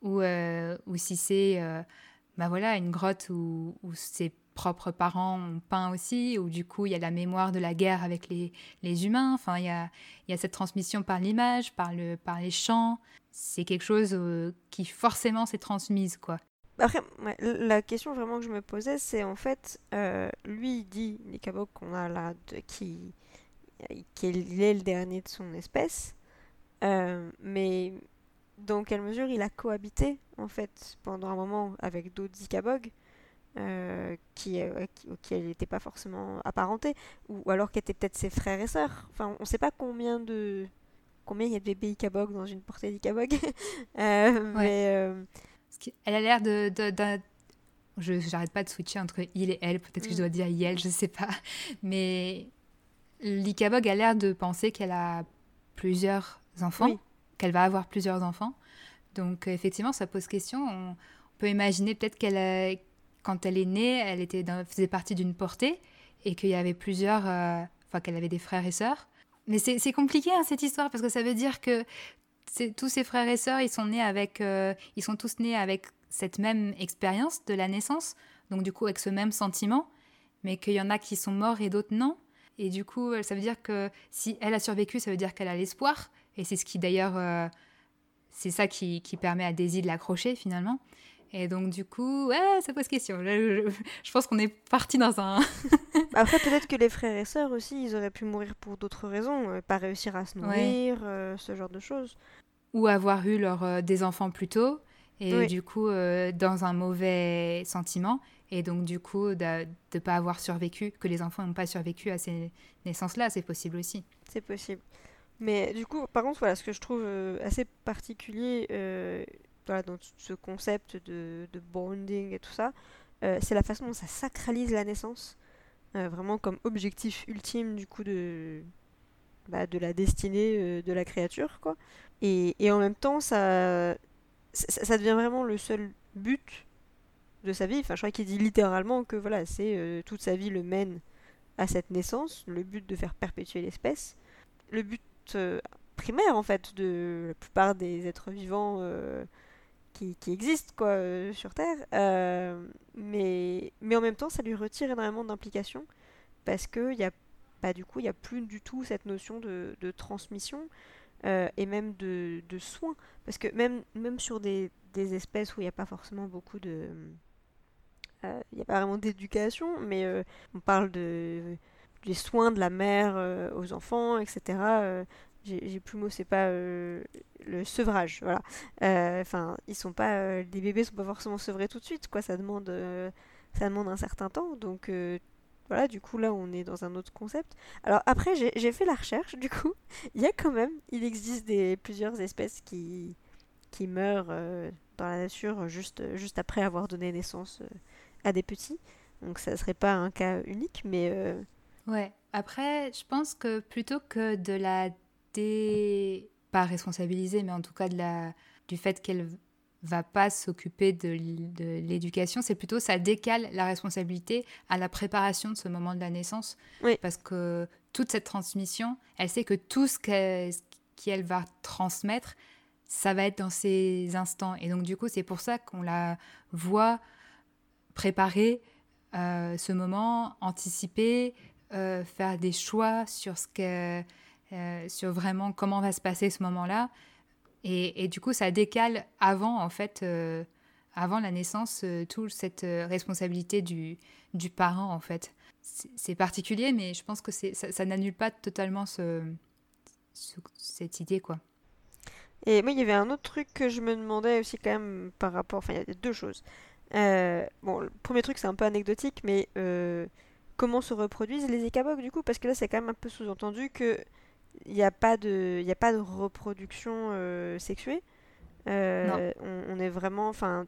ou, euh, ou si c'est bah voilà, une grotte où, où c'est propres parents ont peint aussi, ou du coup il y a la mémoire de la guerre avec les, les humains, enfin il y a, y a, cette transmission par l'image, par, le, par les chants, c'est quelque chose euh, qui forcément s'est transmise quoi. Après, la question vraiment que je me posais, c'est en fait, euh, lui il dit, Nikabok, qu'on a là, de, qui, qu'il est le dernier de son espèce, euh, mais dans quelle mesure il a cohabité en fait pendant un moment avec d'autres Ikabog euh, qui, euh, il n'était pas forcément apparenté, ou, alors qui étaient peut-être ses frères et sœurs. Enfin, on ne sait pas combien de combien il y a de bébés Ikabog dans une portée d'Ikabog. euh, mais euh, elle a l'air de, de, je j'arrête pas de switcher entre il et elle. Peut-être que je mm. dois dire il, je sais pas. Mais l'Ikabog a l'air de penser qu'elle a plusieurs enfants, qu'elle va avoir plusieurs enfants. Donc effectivement, ça pose question. On, peut imaginer peut-être qu'elle a quand elle est née, elle faisait partie d'une portée et qu'il y avait plusieurs, euh, qu'elle avait des frères et sœurs. Mais c'est compliqué hein, cette histoire parce que ça veut dire que tous ses frères et sœurs, ils sont nés avec, euh, ils sont tous nés avec cette même expérience de la naissance, donc du coup avec ce même sentiment, mais qu'il y en a qui sont morts et d'autres non. Et du coup, ça veut dire que si elle a survécu, ça veut dire qu'elle a l'espoir. Et c'est ce qui d'ailleurs, euh, c'est ça qui, permet à Daisy de l'accrocher finalement. Et donc, du coup, ouais, ça pose question. Je, pense qu'on est parti dans un. Après, peut-être que les frères et sœurs aussi, ils auraient pu mourir pour d'autres raisons, euh, pas réussir à se nourrir, euh, ce genre de choses. Ou avoir eu leur, euh, des enfants plus tôt, et du coup, dans un mauvais sentiment. Et donc, du coup, de ne pas avoir survécu, que les enfants n'ont pas survécu à ces naissances-là, c'est possible aussi. C'est possible. Mais du coup, par contre, voilà, ce que je trouve assez particulier voilà, dans ce concept de, de bonding et tout ça, euh, c'est la façon dont ça sacralise la naissance, euh, vraiment comme objectif ultime du coup de, bah, de la destinée euh, de la créature, quoi. Et, et en même temps, ça, ça, devient vraiment le seul but de sa vie. Enfin, je crois qu'il dit littéralement que voilà, c'est toute sa vie le mène à cette naissance, le but de faire perpétuer l'espèce. Le but primaire en fait de la plupart des êtres vivants qui, qui existe quoi, euh, sur Terre. Euh, mais, mais en même temps, ça lui retire énormément d'implications parce qu'il y a bah, du coup, il n'y a plus du tout cette notion de, transmission euh, et même de, de, soins. Parce que même, même sur des, des espèces où il n'y a pas forcément beaucoup de... Il n'y a pas vraiment d'éducation, mais on parle de, des soins de la mère aux enfants, etc j'ai plus mot, c'est pas euh, le sevrage, voilà. Euh, enfin, ils sont pas, euh, les bébés sont pas forcément sevrés tout de suite, quoi. Ça demande, ça demande un certain temps, donc voilà. Du coup, là, on est dans un autre concept. Alors après, j'ai fait la recherche. Du coup, il y a quand même, il existe des plusieurs espèces qui qui meurent dans la nature juste juste après avoir donné naissance à des petits. Donc ça serait pas un cas unique, mais Ouais. Après, je pense que plutôt que de la pas responsabilisée, mais en tout cas de la, du fait qu'elle va pas s'occuper de, l'éducation, c'est plutôt ça décale la responsabilité à la préparation de ce moment de la naissance. Parce que toute cette transmission, elle sait que tout ce qu'elle va transmettre, ça va être dans ces instants. Et donc du coup, c'est pour ça qu'on la voit préparer euh, ce moment, anticiper, euh, faire des choix sur ce que euh, sur vraiment comment va se passer ce moment-là. Et, du coup, ça décale avant, en fait, euh, avant la naissance, euh, toute cette responsabilité du, du parent, en fait. C'est particulier, mais je pense que ça, n'annule pas totalement ce, cette idée, quoi. Et moi, il y avait un autre truc que je me demandais aussi quand même par rapport... Enfin, il y a deux choses. Bon, le premier truc, c'est un peu anecdotique, mais comment se reproduisent les Ikabogs du coup? Parce que là, c'est quand même un peu sous-entendu que il n'y a pas de, il a pas de reproduction euh, sexuée. On, on, est vraiment, enfin,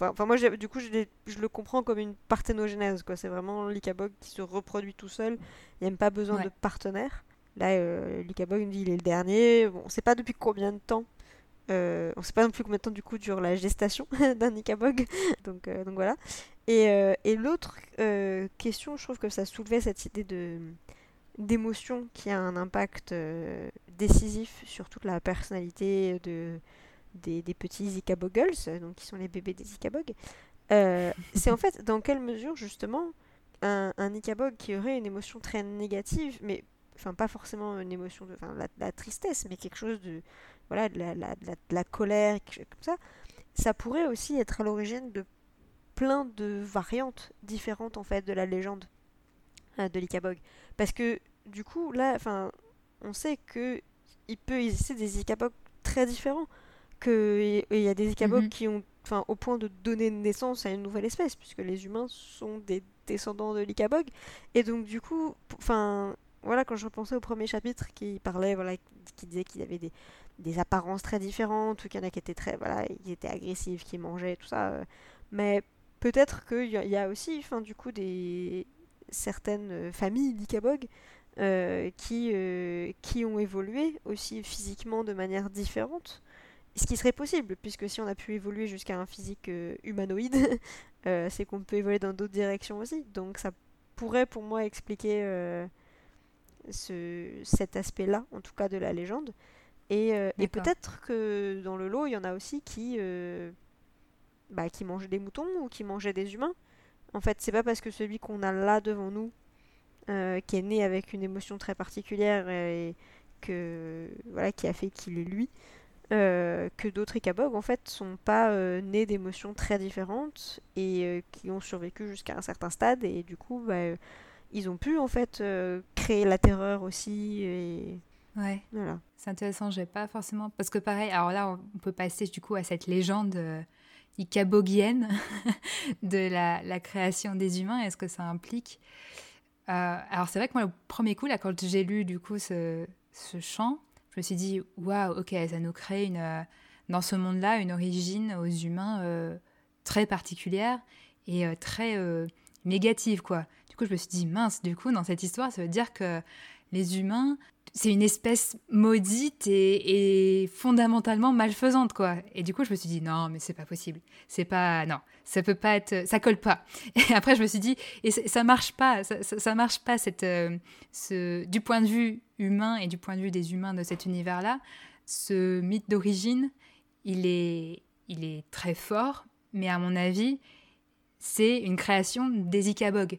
Enfin, moi, du coup, je, je, le comprends comme une parthénogenèse. Quoi. C'est vraiment l'Ikabog qui se reproduit tout seul. Il n'a pas besoin de partenaire. Là, euh, l'Ikabog dit il est le dernier. Bon, on ne sait pas depuis combien de temps. Euh, on ne sait pas non plus combien de temps du coup dure la gestation d'un Ikabog. donc, euh, donc voilà. Et, euh, et l'autre question, je trouve que ça soulevait cette idée de d'émotion qui a un impact décisif sur toute la personnalité de des, petits Zikaboggles, donc qui sont les bébés des Zikabog, euh, c'est en fait dans quelle mesure justement un, un qui aurait une émotion très négative, mais enfin pas forcément une émotion de la, la, tristesse, mais quelque chose de voilà de la, la, la colère, comme ça, ça pourrait aussi être à l'origine de plein de variantes différentes en fait de la légende euh, de l'Ikabog. Parce que du coup là, enfin, on sait que il peut exister des Ikabog très différents qu'il y a des Ikabogs mhm. qui ont, enfin, au point de donner naissance à une nouvelle espèce, puisque les humains sont des descendants de l'Ikabog. Et donc, du coup, enfin, voilà, quand je repensais au premier chapitre qui parlait, voilà, qui disait qu'il y avait des, des apparences très différentes, ou qu'il y en a qui étaient très, voilà, qui étaient agressifs, qui mangeaient, tout ça. Euh, mais peut-être qu'il y, y, a aussi, enfin, du coup, des certaines familles d'Ikabog euh, qui, euh, qui ont évolué aussi physiquement de manière différente ce qui serait possible, puisque si on a pu évoluer jusqu'à un physique euh, humanoïde, euh, c'est qu'on peut évoluer dans d'autres directions aussi. Donc ça pourrait pour moi expliquer euh, ce, cet aspect-là, en tout cas de la légende. Et, et peut-être que dans le lot, il y en a aussi qui, bah, qui mangeaient des moutons ou qui mangeaient des humains. En fait, c'est pas parce que celui qu'on a là devant nous, qui est né avec une émotion très particulière et que voilà, qui a fait qu'il est lui, euh, que d'autres Ikabogs en fait sont pas euh, nés d'émotions très différentes et euh, qui ont survécu jusqu'à un certain stade et du coup bah, ils ont pu en fait créer la terreur aussi et ouais. voilà. C'est intéressant j'ai pas forcément parce que pareil alors là on peut passer du coup à cette légende ikabogienne de la, création des humains est-ce que ça implique alors c'est vrai que moi le premier coup là quand j'ai lu du coup ce, ce chant je me suis dit, waouh, ok, ça nous crée une, euh, dans ce monde-là une origine aux humains euh, très particulière et euh, très négative, quoi. Du coup, je me suis dit, mince, du coup, dans cette histoire, ça veut dire que les humains, c'est une espèce maudite et, fondamentalement malfaisante, quoi. Et du coup, je me suis dit, non, mais c'est pas possible. C'est pas, non, ça peut pas être, ça colle pas. Et après, je me suis dit, et ça marche pas, ça, marche pas, cette, ce, du point de vue humain et du point de vue des humains de cet univers-là, ce mythe d'origine, il est, il est très fort, mais à mon avis, c'est une création des Ikabog.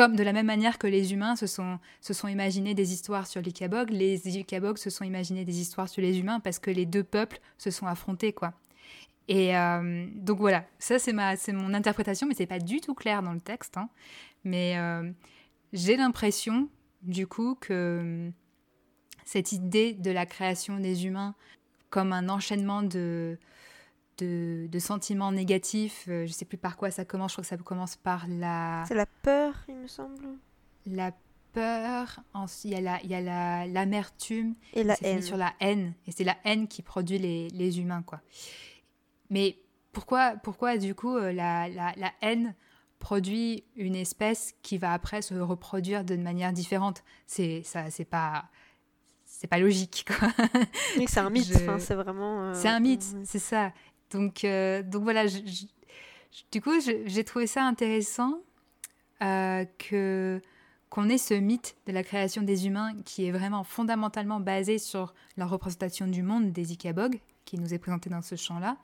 Comme de la même manière que les humains se sont, se imaginés des histoires sur l'Ikabog, les Ikabog se sont imaginés des histoires sur les humains parce que les deux peuples se sont affrontés, quoi. Et euh, donc voilà, ça c'est ma, c'est mon interprétation, mais c'est pas du tout clair dans le texte. Hein. Mais euh, j'ai l'impression, du coup, que cette idée de la création des humains comme un enchaînement de, de, sentiments négatifs. Euh, je ne sais plus par quoi ça commence, je crois que ça commence par la... C'est la peur, il me semble. La peur, il y a la, il y a l'amertume et la haine. sur la haine et c'est la haine qui produit les, les, humains quoi. Mais pourquoi pourquoi du coup euh, la, la, la, haine produit une espèce qui va après se reproduire d'une manière différente? C'est ça c'est pas c'est pas logique. Quoi. c'est un mythe, c'est vraiment. Euh, c'est un mythe, c'est ça. Donc, euh, donc voilà, du coup, j'ai trouvé ça intéressant euh, que qu'on ait ce mythe de la création des humains qui est vraiment fondamentalement basé sur la représentation du monde des Ikabog, qui nous est présenté dans ce champ-là.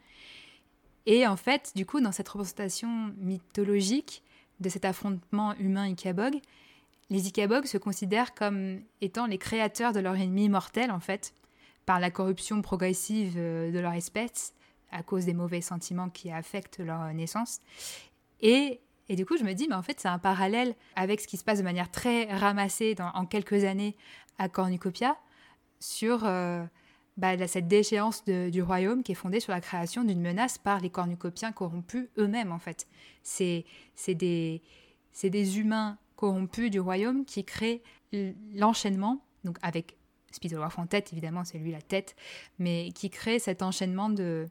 Et en fait, du coup, dans cette représentation mythologique de cet affrontement humain-Ikabog, les Ikabog se considèrent comme étant les créateurs de leur ennemi mortel, en fait, par la corruption progressive euh, de leur espèce, à cause des mauvais sentiments qui affectent leur naissance. Et, et du coup, je me dis, mais en fait, c'est un parallèle avec ce qui se passe de manière très ramassée en quelques années à Cornucopia sur euh, bah, cette déchéance du royaume qui est fondée sur la création d'une menace par les cornucopiens corrompus eux-mêmes, en fait. C'est des, des humains corrompus du royaume qui créent l'enchaînement, donc avec Spittleworth en tête, évidemment, c'est lui la tête, mais qui crée cet enchaînement de,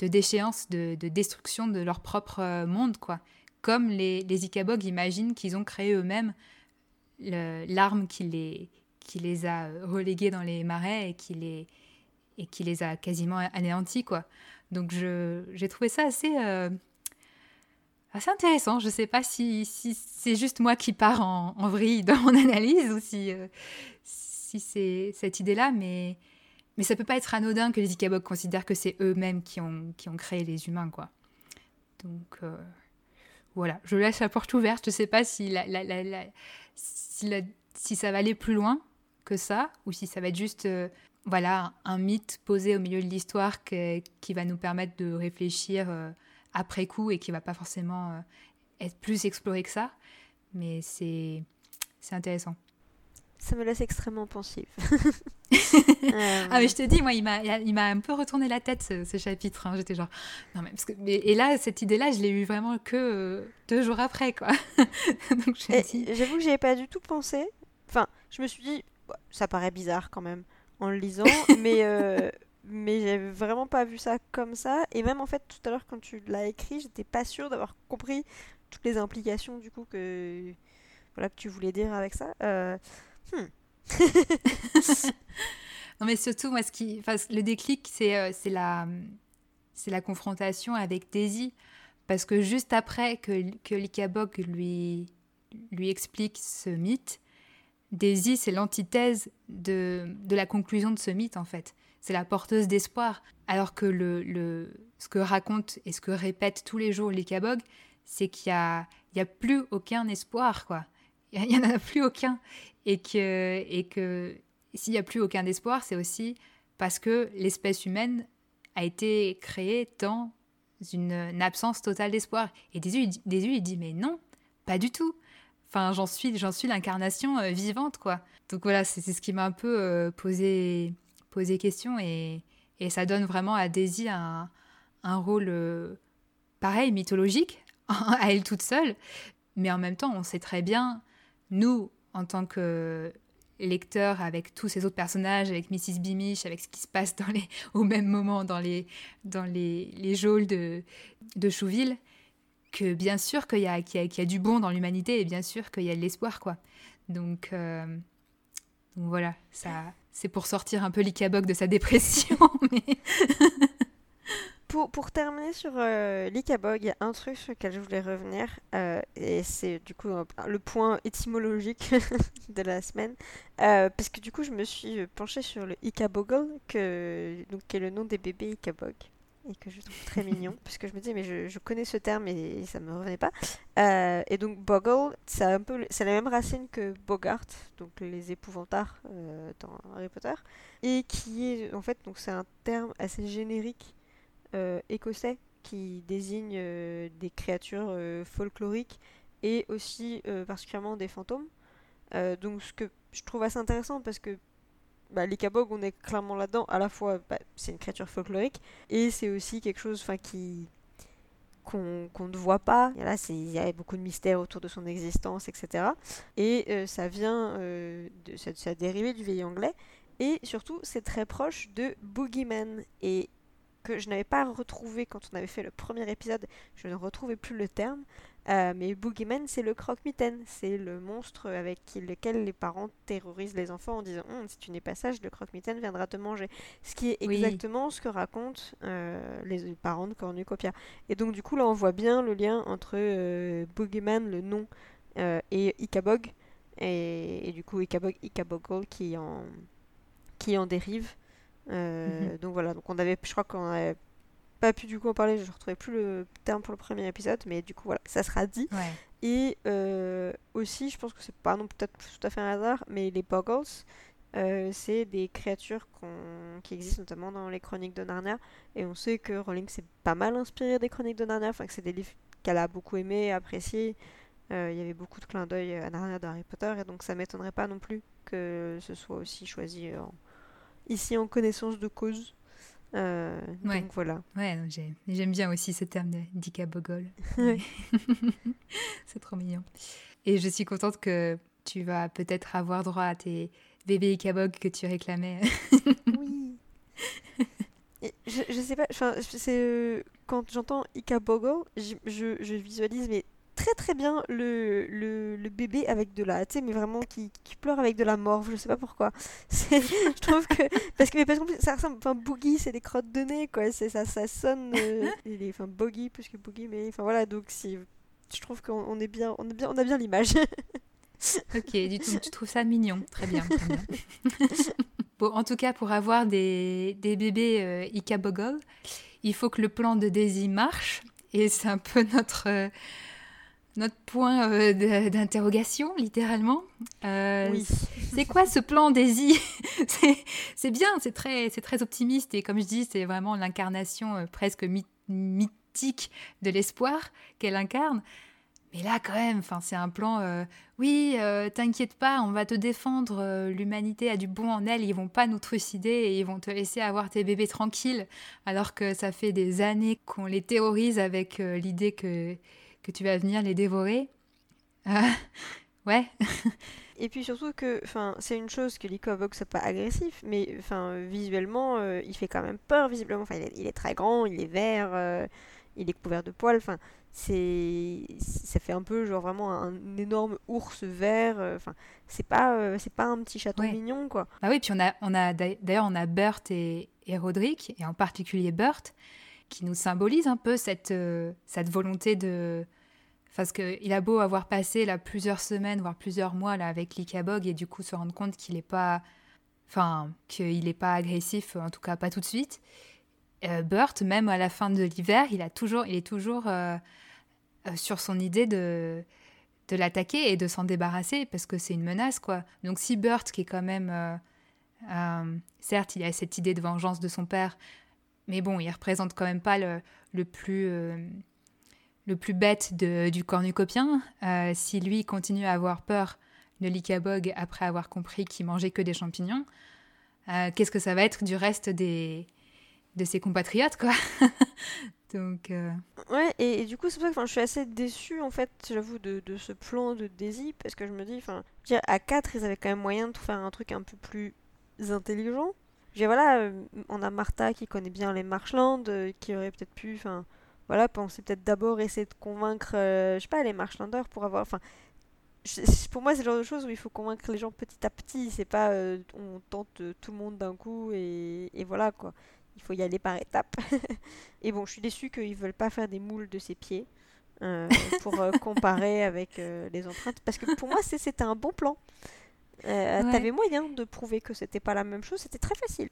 de déchéance, de, destruction de leur propre euh, monde, quoi. Comme les, les imaginent qu'ils ont créé eux-mêmes l'arme qui les, qui les a relégués dans les marais et qui les, et qui les a quasiment anéantis, quoi. Donc j'ai trouvé ça assez, euh, assez intéressant. Je ne sais pas si, si c'est juste moi qui pars en, en, vrille dans mon analyse ou si, euh, si c'est cette idée-là, mais, mais ça peut pas être anodin que les Ikabog considèrent que c'est eux-mêmes qui ont, créé les humains, quoi. Donc euh, voilà, je laisse la porte ouverte. Je sais pas si, ça va aller plus loin que ça, ou si ça va être juste euh, voilà, un mythe posé au milieu de l'histoire qui va nous permettre de réfléchir euh, après coup et qui va pas forcément être plus exploré que ça. Mais c'est intéressant ça me laisse extrêmement pensive. Ah mais je te dis, moi, il m'a, il m'a un peu retourné la tête ce, chapitre. Hein. J'étais genre, non mais parce que, et là, cette idée-là, je l'ai eu vraiment que euh, deux jours après, quoi. Donc j'avoue que j'y avais pas du tout pensé. Enfin, je me suis dit, ça paraît bizarre quand même en le lisant, mais euh, mais j'avais vraiment pas vu ça comme ça. Et même en fait, tout à l'heure quand tu l'as écrit, j'étais pas sûre d'avoir compris toutes les implications du coup que voilà que tu voulais dire avec ça. Hmm. non, mais surtout, moi, ce qui, le déclic, c'est euh, c'est la, confrontation avec Daisy. Parce que juste après que, que lui, explique ce mythe, Daisy, c'est l'antithèse de, la conclusion de ce mythe, en fait. C'est la porteuse d'espoir. Alors que ce que raconte et ce que répète tous les jours Likabog, c'est qu'il n'y a, a plus aucun espoir, quoi. Il n'y en a plus aucun et que, et que s'il n'y a plus aucun espoir, c'est aussi parce que l'espèce humaine a été créée dans une, absence totale d'espoir. Et Désu, il, il dit mais non, pas du tout. Enfin, j'en suis, j'en suis l'incarnation euh, vivante, quoi. Donc voilà, c'est ce qui m'a un peu euh, posé, posé question et, et, ça donne vraiment à Daisy un, un rôle euh, pareil, mythologique, à elle toute seule. Mais en même temps, on sait très bien, nous, en tant que lecteur avec tous ces autres personnages, avec Mrs. Bimish, avec ce qui se passe au même moment dans les, dans les, les geôles de, de Chouville, que bien sûr qu'il y, a, qu'il y, a, du bon dans l'humanité et bien sûr qu'il y a de l'espoir. quoi. Donc, euh, voilà, ça, c'est pour sortir un peu l'Ikabok de sa dépression. pour, terminer sur euh, l'Ikabog, il y a un truc sur lequel je voulais revenir, euh, et c'est du coup le point étymologique de la semaine, euh, parce que du coup je me suis penchée sur le Ikaboggle, que, donc, qui est le nom des bébés Ikabog, et que je trouve très mignon, parce que je me dis mais je, connais ce terme et, ça me revenait pas. et donc Boggle, c'est un peu c'est la même racine que Bogart, donc les épouvantards dans Harry Potter, et qui est en fait donc c'est un terme assez générique euh, écossais qui désigne euh, des créatures euh, folkloriques et aussi particulièrement des fantômes. donc ce que je trouve assez intéressant parce que bah, les on est clairement là-dedans. À la fois, bah, c'est une créature folklorique et c'est aussi quelque chose qui qu'on ne voit pas. Il y a beaucoup de mystères autour de son existence, etc. Et ça vient de ça, ça a dérivé du vieil anglais. Et surtout, c'est très proche de Boogeyman. Et que je n'avais pas retrouvé quand on avait fait le premier épisode, je ne retrouvais plus le terme. Euh, mais Boogeyman, c'est le croque-mitaine, c'est le monstre avec lequel les parents terrorisent les enfants en disant hum, si tu n'es pas sage, le croque-mitaine viendra te manger. Ce qui est exactement ce que racontent euh, les parents de Cornucopia. Et donc, du coup, là, on voit bien le lien entre euh, Boogeyman, le nom, et Ikabog, et, et, du coup, Ikabog, Ikabogol qui en, qui en dérive. Euh, mhm. Donc voilà, donc on avait, je crois qu'on n'avait pas pu du coup en parler, je ne retrouvais plus le terme pour le premier épisode, mais du coup voilà, ça sera dit. Et euh, aussi, je pense que c'est pas non peut-être tout à fait un hasard, mais les Boggles, euh, c'est des créatures qui existent notamment dans les chroniques de Narnia. Et on sait que Rowling s'est pas mal inspiré des chroniques de Narnia, enfin que c'est des livres qu'elle a beaucoup aimé apprécié. Il y avait beaucoup de clins d'œil à Narnia de Harry Potter, et donc ça m'étonnerait pas non plus que ce soit aussi choisi en ici en connaissance de cause. Euh, ouais. Donc voilà. Ouais, j'aime bien aussi ce terme de dicabogol. c'est trop mignon. Et je suis contente que tu vas peut-être avoir droit à tes bébés Icabog que tu réclamais. oui. je, je sais pas, c'est euh, quand j'entends Ikabogo, je, je, visualise mais très très bien le, le, le bébé avec de la, tu sais, mais vraiment qui, qui, pleure avec de la morve, je sais pas pourquoi. Je trouve que, parce que, mais parce que ça ressemble, enfin, Boogie, c'est des crottes de nez, quoi, c'est ça, ça sonne, euh, enfin, Boogie plus que Boogie, mais, enfin voilà, donc si, je trouve qu'on est bien, on est bien, on a bien l'image. ok, du tout, tu trouves ça mignon, très bien. Très bien. bon, en tout cas, pour avoir des, des bébés euh, Ikabogol, il faut que le plan de Daisy marche, et c'est un peu notre... Notre point euh, d'interrogation, littéralement. Euh, oui. C'est quoi ce plan Daisy C'est bien, c'est très, très optimiste et comme je dis, c'est vraiment l'incarnation euh, presque mythique de l'espoir qu'elle incarne. Mais là, quand même, c'est un plan. oui, t'inquiète pas, on va te défendre. L'humanité a du bon en elle. Ils vont pas nous trucider et ils vont te laisser avoir tes bébés tranquilles. Alors que ça fait des années qu'on les terrorise avec l'idée que que tu vas venir les dévorer. Euh, ouais. Et puis surtout que, enfin, c'est une chose que l'Icobog soit pas agressif, mais enfin, visuellement, euh, il fait quand même peur visiblement. Enfin, il est, très grand, il est vert, euh, il est couvert de poils. Enfin, c'est, ça fait un peu genre vraiment un énorme ours vert. Enfin, c'est pas, c'est pas un petit chaton mignon quoi. Ah oui, puis on a, on a d'ailleurs on a Burt et, et Roderick, et en particulier Burt, qui nous symbolise un peu cette, euh, cette volonté de... Parce qu'il a beau avoir passé là, plusieurs semaines, voire plusieurs mois là, avec l'Ikabog et du coup se rendre compte qu'il n'est pas... Enfin, qu'il pas agressif, en tout cas pas tout de suite. Euh, Burt, même à la fin de l'hiver, il, il est toujours euh, sur son idée de, de l'attaquer et de s'en débarrasser parce que c'est une menace, quoi. Donc si Burt, qui est quand même... certes, il a cette idée de vengeance de son père, mais bon, il représente quand même pas le, le plus, euh, le plus bête de, du cornucopien. Euh, si lui continue à avoir peur de l'Ikabog après avoir compris qu'il mangeait que des champignons, euh, qu'est-ce que ça va être du reste des, de ses compatriotes, quoi Donc. Ouais, et, du coup, c'est pour ça que je suis assez déçue, en fait, j'avoue, de, de, ce plan de Daisy, parce que je me dis, enfin, à 4, ils avaient quand même moyen de faire un truc un peu plus intelligent voilà, euh, on a Martha qui connaît bien les Marshlands, euh, qui aurait peut-être pu, enfin, voilà, penser peut-être d'abord essayer de convaincre, euh, je sais pas, les Marshlanders pour avoir, enfin, pour moi c'est le genre de choses où il faut convaincre les gens petit à petit, c'est pas on tente tout le monde d'un coup et, et, voilà quoi. Il faut y aller par étapes. et bon, je suis déçue qu'ils veulent pas faire des moules de ses pieds. pour comparer avec les empreintes parce que pour moi c'était un bon plan euh, T'avais moyen de prouver que c'était pas la même chose, c'était très facile.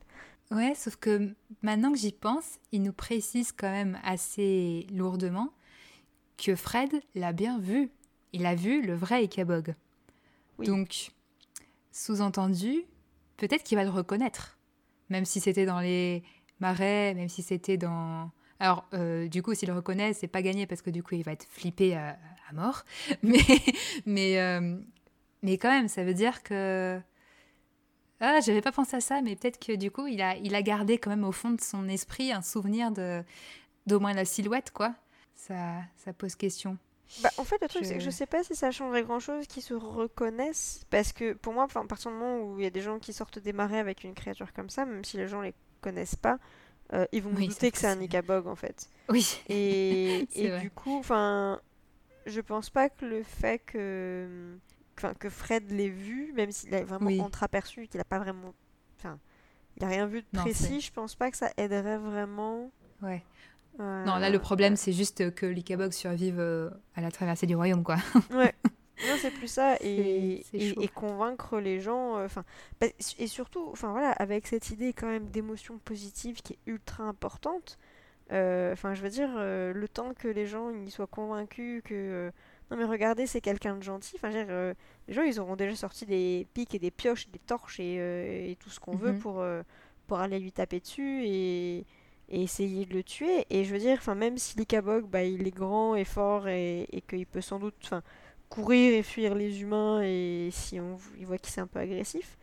Ouais, sauf que maintenant que j'y pense, il nous précise quand même assez lourdement que Fred l'a bien vu. Il a vu le vrai Ikabog. Donc, sous-entendu, peut-être qu'il va le reconnaître. Même si c'était dans les marais, même si c'était dans... Alors, euh, du coup, s'il le reconnaît, c'est pas gagné parce que du coup, il va être flippé à, mort. Mais, mais euh, mais quand même, ça veut dire que. Ah, j'avais pas pensé à ça, mais peut-être que du coup, il a, il a gardé quand même au fond de son esprit un souvenir de d'au moins la silhouette, quoi. Ça, ça pose question. Bah, en fait, le truc, c'est que je sais pas si ça changerait grand-chose qu'ils se reconnaissent, parce que pour moi, à partir du moment où il y a des gens qui sortent des marais avec une créature comme ça, même si les gens les connaissent pas, euh, ils vont douter que c'est un Nikabog, en fait. Oui. Et, et du coup, enfin, je pense pas que le fait que enfin, que Fred l'ait vu, même s'il a vraiment entreaperçu qu'il n'a pas vraiment. Enfin, il n'a rien vu de précis, je pense pas que ça aiderait vraiment. Ouais. non, là, le problème, c'est juste que l'Ikabog survive euh, à la traversée du royaume, quoi. ouais. Non, c'est plus ça. Et, et, convaincre les gens. Euh, enfin et surtout, enfin voilà, avec cette idée quand même d'émotion positive qui est ultra importante. Euh, enfin, je veux dire, le temps que les gens ils soient convaincus que non mais regardez, c'est quelqu'un de gentil. Enfin, euh, les gens, ils auront déjà sorti des pics et des pioches, des torches et, euh, tout ce qu'on veut mhm. pour, euh, pour aller lui taper dessus et, essayer de le tuer. Et je veux dire, enfin, même si l'Ikabog, bah, il est grand et fort et, et qu'il peut sans doute enfin, courir et fuir les humains et si on il voit qu'il est un peu agressif,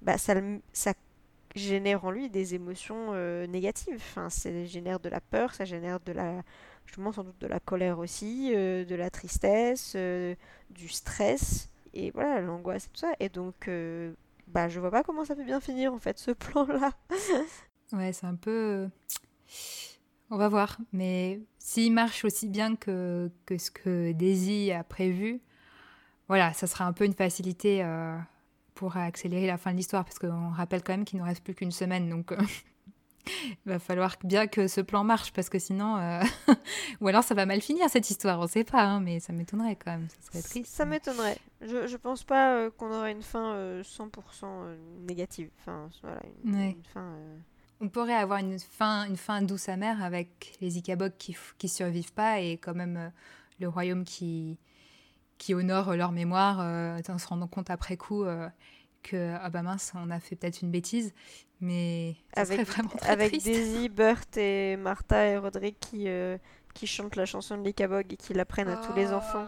bah, ça, ça génère en lui des émotions négatives. Enfin, ça génère de la peur, ça génère de la, justement sans doute de la colère aussi, de la tristesse, du stress et voilà l'angoisse et tout ça. Et donc, bah, je vois pas comment ça peut bien finir en fait ce plan-là. ouais, c'est un peu. On va voir. Mais s'il marche aussi bien que, que ce que Daisy a prévu, voilà, ça sera un peu une facilité euh, pour accélérer la fin de l'histoire, parce qu'on rappelle quand même qu'il ne nous reste plus qu'une semaine, donc euh, il va falloir bien que ce plan marche, parce que sinon, euh, ou alors ça va mal finir cette histoire, on ne sait pas, hein, mais ça m'étonnerait quand même, ça serait triste. Ça m'étonnerait. Je, ne pense pas qu'on aurait une fin 100% négative. Enfin, voilà, une fin on pourrait avoir une fin, une fin douce amère avec les Ikaboks qui, qui survivent pas et quand même euh, le royaume qui, qui honore leur mémoire euh, en se rendant compte après coup euh, que ah bah mince on a fait peut-être une bêtise mais ça avec, vraiment très avec Daisy, Bert et Martha et Roderick qui, qui chantent la chanson de l'Ikabog et qui l'apprennent à tous les ah. enfants.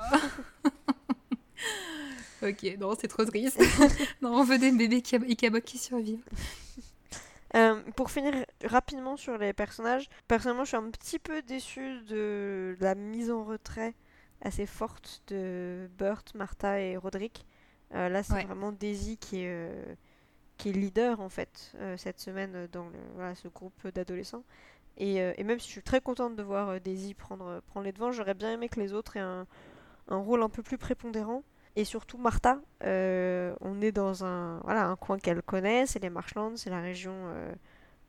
ok, non, c'est trop triste. non, on veut des bébés Ikabog qui survivent. Euh, pour finir rapidement sur les personnages, personnellement, je suis un petit peu déçue de la mise en retrait assez forte de Burt, Martha et Roderick. Euh, là, c'est vraiment Daisy qui est, euh, qui est leader en fait cette semaine dans ce groupe d'adolescents. Et, même si je suis très contente de voir Daisy prendre, prendre les devants, j'aurais bien aimé que les autres aient un, un rôle un peu plus prépondérant. Et surtout Martha, euh, on est dans un, voilà, un coin qu'elle connaît, c'est les Marshlands, c'est la région euh,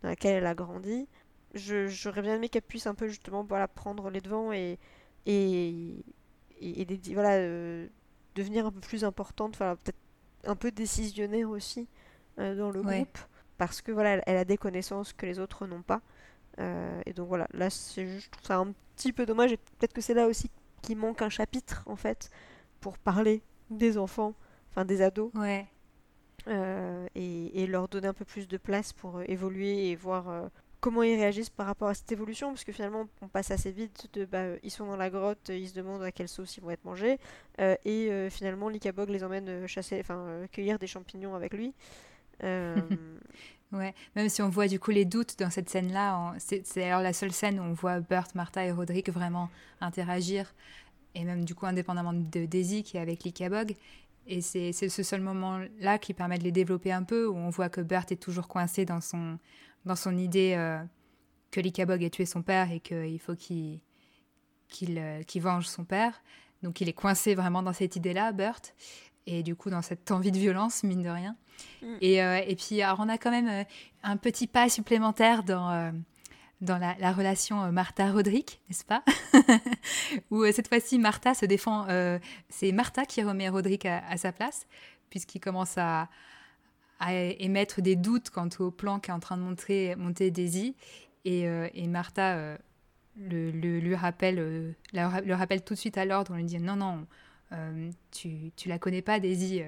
dans laquelle elle a grandi. J'aurais bien aimé qu'elle puisse un peu justement voilà, prendre les devants et, et, et, voilà, euh, devenir un peu plus importante, peut-être un peu décisionnaire aussi dans le groupe. Parce que voilà, elle, a des connaissances que les autres n'ont pas. et donc voilà, là c'est juste, ça un petit peu dommage et peut-être que c'est là aussi qu'il manque un chapitre en fait pour parler des enfants, enfin des ados. Ouais. Euh, et, leur donner un peu plus de place pour euh, évoluer et voir euh, comment ils réagissent par rapport à cette évolution, parce que finalement on passe assez vite de bah, ils sont dans la grotte, ils se demandent à quelle sauce ils vont être mangés, et finalement Likabog les emmène chasser, enfin cueillir des champignons avec lui. ouais, même si on voit du coup les doutes dans cette scène-là, c'est alors la seule scène où on voit Burt, Martha et Roderick vraiment interagir et même du coup indépendamment de Daisy qui est avec l'Ikabog. Et c'est ce seul moment-là qui permet de les développer un peu, où on voit que Bert est toujours coincé dans son, dans son idée euh, que l'Ikabog ait tué son père et qu'il faut qu'il euh, qu'il venge son père. Donc il est coincé vraiment dans cette idée-là, Bert, et du coup dans cette envie de violence, mine de rien. Mm. Et, euh, et, puis alors, on a quand même un petit pas supplémentaire dans dans la, relation euh, Martha-Roderick, n'est-ce pas? Où euh, cette fois-ci, Martha se défend. Euh, c'est Martha qui remet Roderick à, sa place, puisqu'il commence à, émettre des doutes quant au plan qu'est en train de montrer, monter Daisy. Et, et Martha le, lui rappelle, le rappelle tout de suite à l'ordre. On lui dit Non, non, tu, tu la connais pas, Daisy.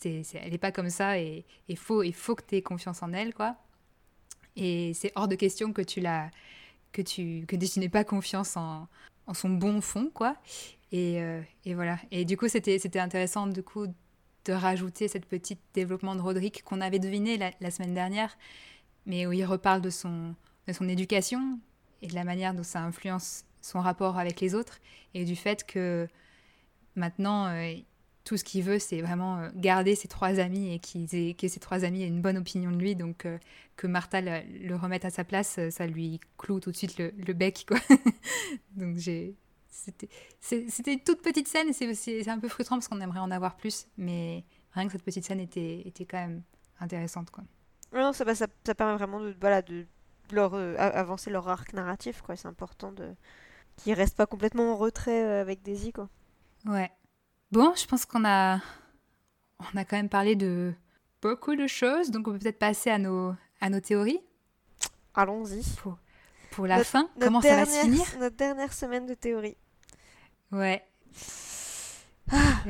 c'est elle n'est pas comme ça et il faut, il faut que tu aies confiance en elle, quoi. Et c'est hors de question que tu la que tu que tu n'aies pas confiance en, en, son bon fond, quoi. Et, euh, et voilà. Et du coup, c'était c'était intéressant du coup de rajouter cette petite développement de Roderick qu'on avait deviné la, semaine dernière, mais où il reparle de son de son éducation et de la manière dont ça influence son rapport avec les autres et du fait que maintenant euh, tout ce qu'il veut, c'est vraiment euh, garder ses trois amis et qu que ses trois amis aient une bonne opinion de lui. Donc, euh, que Martha le, remette à sa place, ça lui cloue tout de suite le, bec, quoi. donc, j'ai. C'était une toute petite scène, c'est un peu frustrant parce qu'on aimerait en avoir plus, mais rien que cette petite scène était, était quand même intéressante, quoi. Non, ça, ça, ça permet vraiment de, voilà, de leur, avancer leur arc narratif, quoi. C'est important de qu'ils restent pas complètement en retrait avec Daisy, quoi. Ouais. Bon, je pense qu'on a, on a quand même parlé de beaucoup de choses, donc on peut peut-être passer à nos, à nos théories. Allons-y. Pour, la fin, comment ça va se finir? Notre dernière semaine de théorie. Ouais. Ah.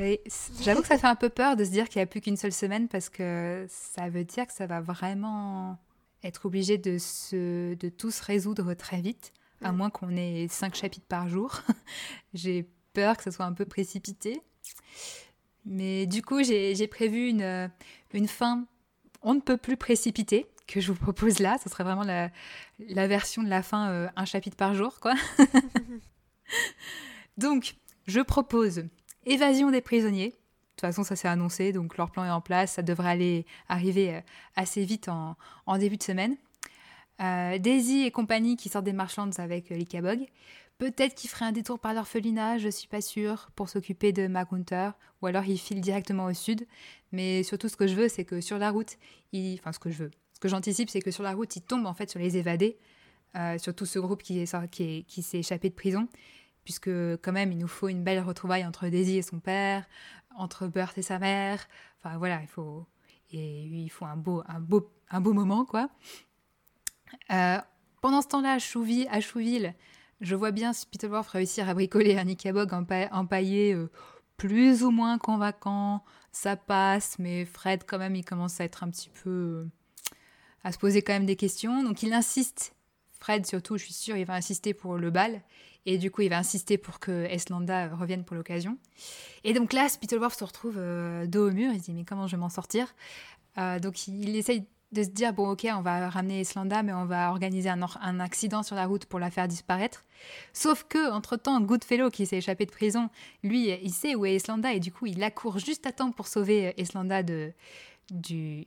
J'avoue que ça fait un peu peur de se dire qu'il n'y a plus qu'une seule semaine parce que ça veut dire que ça va vraiment être obligé de, se, de tout se résoudre très vite, à mm. moins qu'on ait cinq chapitres par jour. J'ai peur que ça soit un peu précipité. Mais du coup, j'ai prévu une, une fin on ne peut plus précipiter, que je vous propose là. Ce serait vraiment la, la version de la fin, euh, un chapitre par jour, quoi. donc, je propose Évasion des prisonniers. De toute façon, ça s'est annoncé, donc leur plan est en place. Ça devrait aller arriver euh, assez vite en, en début de semaine. Euh, Daisy et compagnie qui sortent des Marshlands avec euh, Bog. Peut-être qu'il ferait un détour par l'orphelinat, je suis pas sûre, pour s'occuper de Magunter, ou alors il file directement au sud. Mais surtout, ce que je veux, c'est que sur la route, enfin ce que je veux, ce que j'anticipe, c'est que sur la route, il tombe en fait sur les évadés, euh, sur tout ce groupe qui est qui, s'est échappé de prison, puisque quand même, il nous faut une belle retrouvaille entre Daisy et son père, entre Burt et sa mère. Enfin voilà, il faut et il faut un beau, un beau, un beau moment quoi. Euh, pendant ce temps-là, à Chouville, je vois bien Spittleworth réussir à bricoler un Ikabog empaillé euh, plus ou moins convaincant. Ça passe, mais Fred, quand même, il commence à être un petit peu. Euh, à se poser quand même des questions. Donc il insiste. Fred, surtout, je suis sûre, il va insister pour le bal. Et du coup, il va insister pour que Eslanda revienne pour l'occasion. Et donc là, Spittleworth se retrouve dos au mur. Il se dit Mais comment je vais m'en sortir? Donc il essaye de se dire bon ok on va ramener Islanda mais on va organiser un, accident sur la route pour la faire disparaître sauf que entre temps Goodfellow qui s'est échappé de prison lui il sait où est Islanda et du coup il accourt juste à temps pour sauver Islanda de de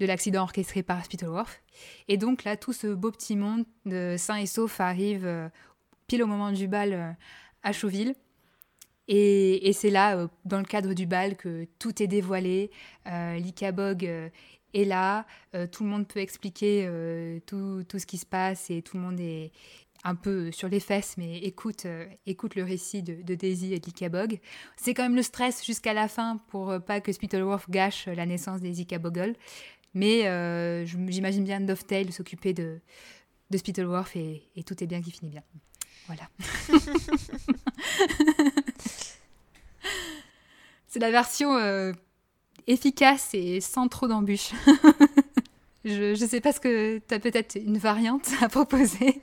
l'accident orchestré par Spittleworth et donc là tout ce beau petit monde de sain et sauf arrive euh, pile au moment du bal euh, à Chauville et, c'est là, euh, dans le cadre du bal, que tout est dévoilé. L'Ikabog et là, tout le monde peut expliquer tout, tout, ce qui se passe et tout le monde est un peu sur les fesses, mais écoute, euh, écoute le récit de, Daisy et de Likabog. C'est quand même le stress jusqu'à la fin pour pas que Spittleworth gâche la naissance des Ikaboggle. Mais j'imagine bien Dovetail s'occuper de, de Spittleworth et, tout est bien qui finit bien. Voilà. C'est la version efficace et sans trop d'embûches. je, je sais pas ce que tu as peut-être une variante à proposer.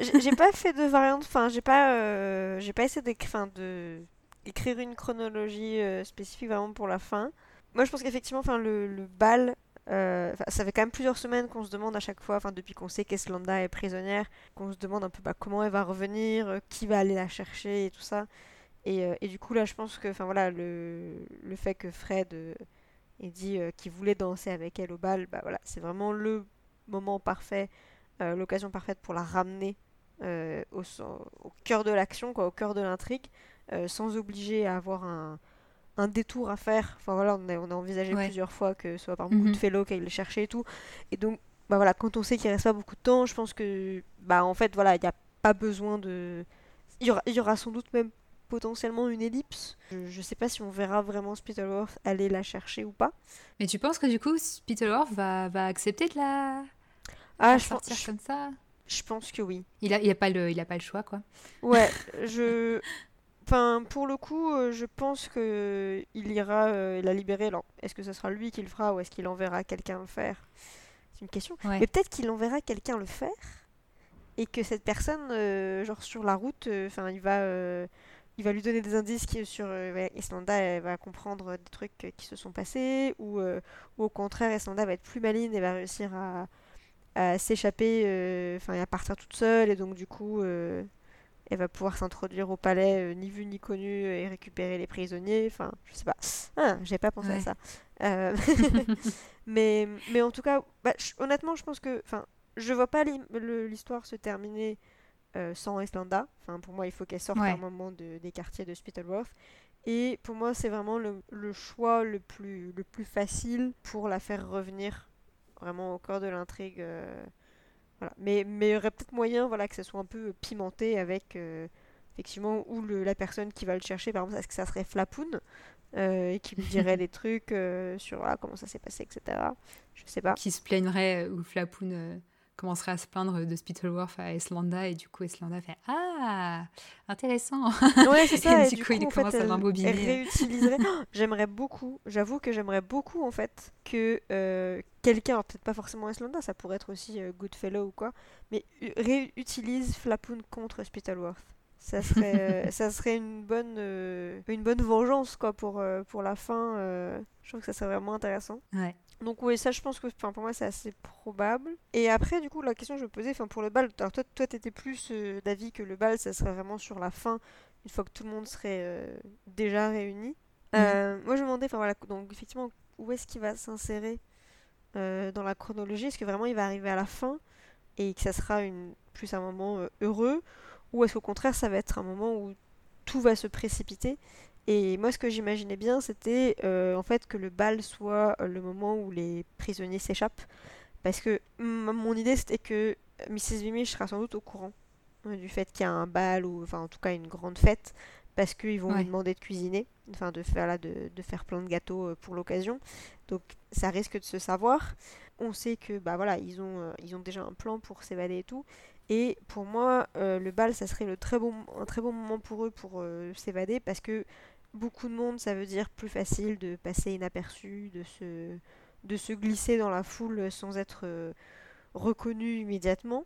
J'ai pas fait de variante, enfin j'ai pas, euh, pas essayé d'écrire, de écrire une chronologie euh, spécifique vraiment pour la fin. Moi je pense qu'effectivement, le, bal, euh, ça fait quand même plusieurs semaines qu'on se demande à chaque fois, depuis qu'on sait qu'Eslanda est prisonnière, qu'on se demande un peu bah, comment elle va revenir, qui va aller la chercher et tout ça. Et, et, du coup là je pense que, voilà, le, le fait que Fred et dit qu'il voulait danser avec elle au bal, bah voilà, c'est vraiment le moment parfait, euh, l'occasion parfaite pour la ramener euh, au, au, cœur de l'action, quoi, au cœur de l'intrigue, sans obliger à avoir un, un, détour à faire. Enfin voilà, on a, on a envisagé plusieurs fois que ce soit par beaucoup de fellow qu'elle le cherchait et tout. Et donc, bah voilà, quand on sait qu'il reste pas beaucoup de temps, je pense que, bah en fait, voilà, il n'y a pas besoin de. Il y, aura, il y aura sans doute même potentiellement une ellipse. Je, ne sais pas si on verra vraiment Spittleworth aller la chercher ou pas. Mais tu penses que du coup Spittleworth va, va accepter de la, ah, je sortir comme ça Je pense que oui. Il a, il a pas le, il a pas le choix quoi. Ouais, je. Enfin, pour le coup, euh, je pense que il ira euh, la libérer. Alors, est-ce que ce sera lui qui le fera ou est-ce qu'il enverra quelqu'un le faire? C'est une question. Mais peut-être qu'il enverra quelqu'un le faire et que cette personne, euh, genre sur la route, enfin, il va il va lui donner des indices qui, sur euh, Islanda, elle va comprendre des trucs euh, qui se sont passés, ou, euh, ou au contraire, Islanda va être plus maligne et va réussir à, s'échapper, enfin, à partir toute seule, et donc du coup, elle va pouvoir s'introduire au palais ni vu ni connu et récupérer les prisonniers. Enfin, je sais pas. Ah, j'ai pas pensé à ça. mais, mais en tout cas, bah, honnêtement, je pense que, enfin, je vois pas l'histoire se terminer euh, sans Islanda. Enfin, pour moi, il faut qu'elle sorte un moment de, des quartiers de Spittleworth. Et pour moi, c'est vraiment le, le, choix le plus, le plus facile pour la faire revenir vraiment au cœur de l'intrigue. Euh, voilà. Mais, mais il y aurait peut-être moyen voilà, que ça soit un peu pimenté avec effectivement où le, la personne qui va le chercher, par exemple, est-ce que ça serait Flapoun euh, et qui lui dirait des trucs sur voilà, comment ça s'est passé, etc. Je sais pas. Qui se plaindrait ou Flapoun commencerait à se plaindre de Spittleworth à Islanda et du coup Islanda fait Ah, intéressant Ouais, c'est ça. et, du, coup, il commence à l'embobiner. j'aimerais beaucoup, j'avoue que j'aimerais beaucoup en fait que euh, quelqu'un, peut-être pas forcément Islanda, ça pourrait être aussi euh, Goodfellow ou quoi, mais réutilise Flapoon contre Spittleworth. Ça serait, ça serait une bonne, une bonne vengeance quoi pour, pour la fin. je trouve que ça serait vraiment intéressant. Ouais. Donc oui, ça je pense que pour moi c'est assez probable. Et après du coup la question que je me posais, enfin pour le bal, alors toi, toi t'étais plus euh, d'avis que le bal ça serait vraiment sur la fin, une fois que tout le monde serait euh, déjà réuni. Mhm. Euh, moi je me demandais, enfin voilà, donc effectivement où est-ce qu'il va s'insérer dans la chronologie? Est-ce que vraiment il va arriver à la fin et que ça sera une, plus un moment heureux? Ou est-ce qu'au contraire ça va être un moment où tout va se précipiter? Et moi, ce que j'imaginais bien, c'était euh, en fait que le bal soit euh, le moment où les prisonniers s'échappent. Parce que mon idée, c'était que Mrs. Vimish sera sans doute au courant euh, du fait qu'il y a un bal, ou enfin en tout cas une grande fête, parce qu'ils vont lui demander de cuisiner, enfin de faire, là, de, de faire plein de gâteaux pour l'occasion. Donc ça risque de se savoir. On sait que bah voilà, ils ont, ils ont déjà un plan pour s'évader et tout. Et pour moi, le bal, ça serait le très bon, un très bon moment pour eux pour s'évader parce que beaucoup de monde, ça veut dire plus facile de passer inaperçu, de se, de se glisser dans la foule sans être euh, reconnu immédiatement.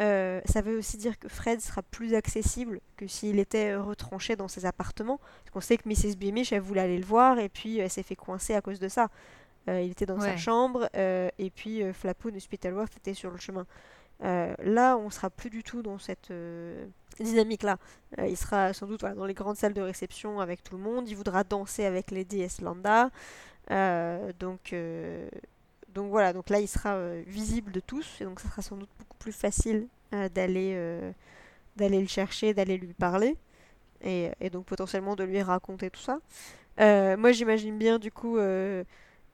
Euh, ça veut aussi dire que Fred sera plus accessible que s'il était retranché dans ses appartements. Parce qu'on sait que Mrs. Beamish, elle voulait aller le voir et puis elle s'est fait coincer à cause de ça. Euh, il était dans sa chambre et puis Flapoon et Spitalworth étaient sur le chemin. Là, on sera plus du tout dans cette dynamique-là. Euh, il sera sans doute dans les grandes salles de réception avec tout le monde. Il voudra danser avec Lady Eslanda. Euh, donc, euh, donc voilà, donc là il sera visible de tous et donc ça sera sans doute beaucoup plus facile d'aller d'aller le chercher, d'aller lui parler et, donc potentiellement de lui raconter tout ça. moi j'imagine bien du coup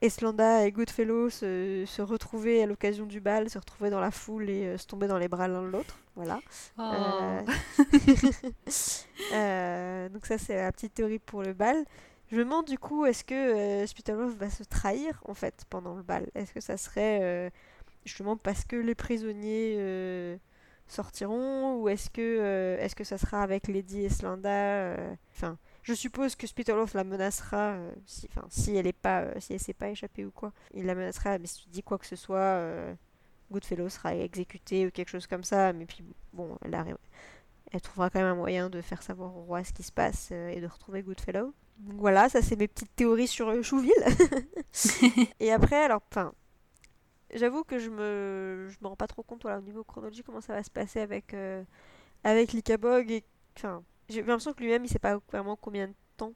Eslanda et Goodfellow se, se retrouver à l'occasion du bal, se retrouver dans la foule et se tomber dans les bras l'un de l'autre. Voilà. Oh. Euh, euh, donc ça c'est la petite théorie pour le bal. Je me demande du coup, est-ce que euh, va se trahir en fait pendant le bal? Est-ce que ça serait euh, justement parce que les prisonniers sortiront? Ou est-ce que est-ce que ça sera avec Lady Eslanda Enfin, je suppose que Spitalov la menacera si, enfin, si elle est pas, si elle s'est pas échappée ou quoi. Il la menacera, mais si tu dis quoi que ce soit Goodfellow sera exécuté ou quelque chose comme ça, mais puis bon, elle, elle trouvera quand même un moyen de faire savoir au roi ce qui se passe euh, et de retrouver Goodfellow. Donc voilà, ça c'est mes petites théories sur euh, Chouville. et après, alors, enfin, j'avoue que je me, je me rends pas trop compte voilà, au niveau chronologique comment ça va se passer avec, euh, avec l'Ikabog. Et, enfin, j'ai l'impression que lui-même il sait pas vraiment combien de temps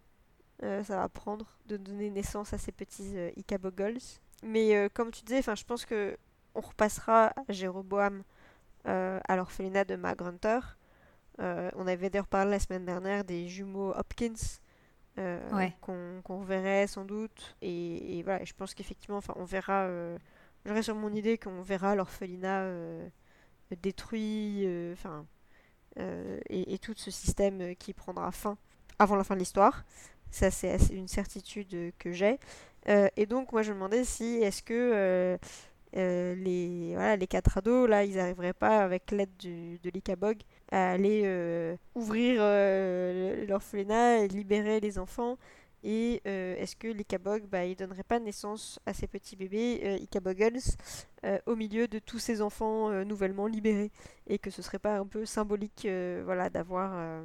ça va prendre de donner naissance à ces petits Ikabogols. Mais comme tu disais, je pense que on repassera à Jéroboam euh, à l'orphelinat de Magrunter. Euh, on avait d'ailleurs parlé la semaine dernière des jumeaux Hopkins euh, qu'on verrait sans doute. Et, voilà, je pense qu'effectivement, enfin, on verra. J'aurais sur mon idée qu'on verra l'orphelinat détruit, enfin, et, et, tout ce système qui prendra fin avant la fin de l'histoire. Ça, c'est une certitude que j'ai. et donc, moi, je me demandais si est-ce que euh, les, voilà, les quatre ados, là, ils n'arriveraient pas, avec l'aide de l'ICABOG, à aller euh, ouvrir euh, l'orphelinat et libérer les enfants. Et est-ce que l'ICABOG, bah, il donnerait pas naissance à ces petits bébés ICABOGles au milieu de tous ces enfants nouvellement libérés? Et que ce serait pas un peu symbolique voilà, d'avoir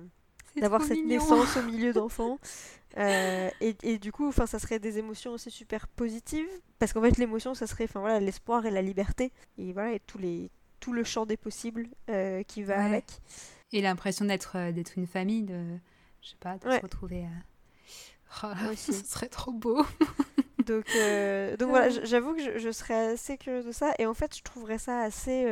d'avoir cette naissance au milieu d'enfants? Euh, et, et, du coup, ça serait des émotions aussi super positives. Parce qu'en fait, l'émotion, ça serait voilà, l'espoir et la liberté. Et voilà, et tous les, tout le champ des possibles euh, qui va avec. Et l'impression d'être euh, d'être une famille, de, je sais pas, de se retrouver. Oh, ce serait trop beau. donc, donc voilà, j'avoue que je, je, serais assez curieuse de ça. Et en fait, je trouverais ça assez,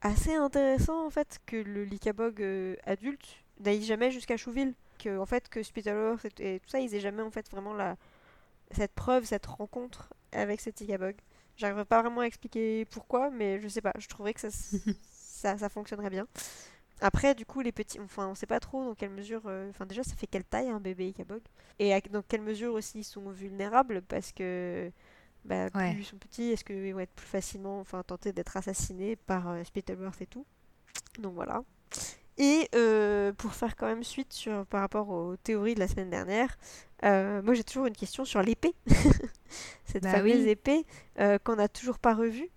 assez intéressant en fait que le Likabog adulte n'aille jamais jusqu'à Chouville. Que, en fait, que et, tout ça, ils aient jamais en fait vraiment la, cette preuve, cette rencontre avec cet Ikabog. J'arriverai pas vraiment à expliquer pourquoi, mais je sais pas, je trouverais que ça, ça, ça, fonctionnerait bien. Après, du coup, les petits, enfin, on sait pas trop dans quelle mesure, euh, enfin, déjà, ça fait quelle taille un bébé Ikabog Et dans quelle mesure aussi ils sont vulnérables? Parce que, bah, plus ils sont petits, est-ce qu'ils vont être plus facilement, enfin, tentés d'être assassinés par euh, et tout? Donc voilà. Et euh, pour faire quand même suite sur, par rapport aux théories de la semaine dernière, euh, moi j'ai toujours une question sur l'épée. Cette bah fameuse épée euh, qu'on n'a toujours pas revue.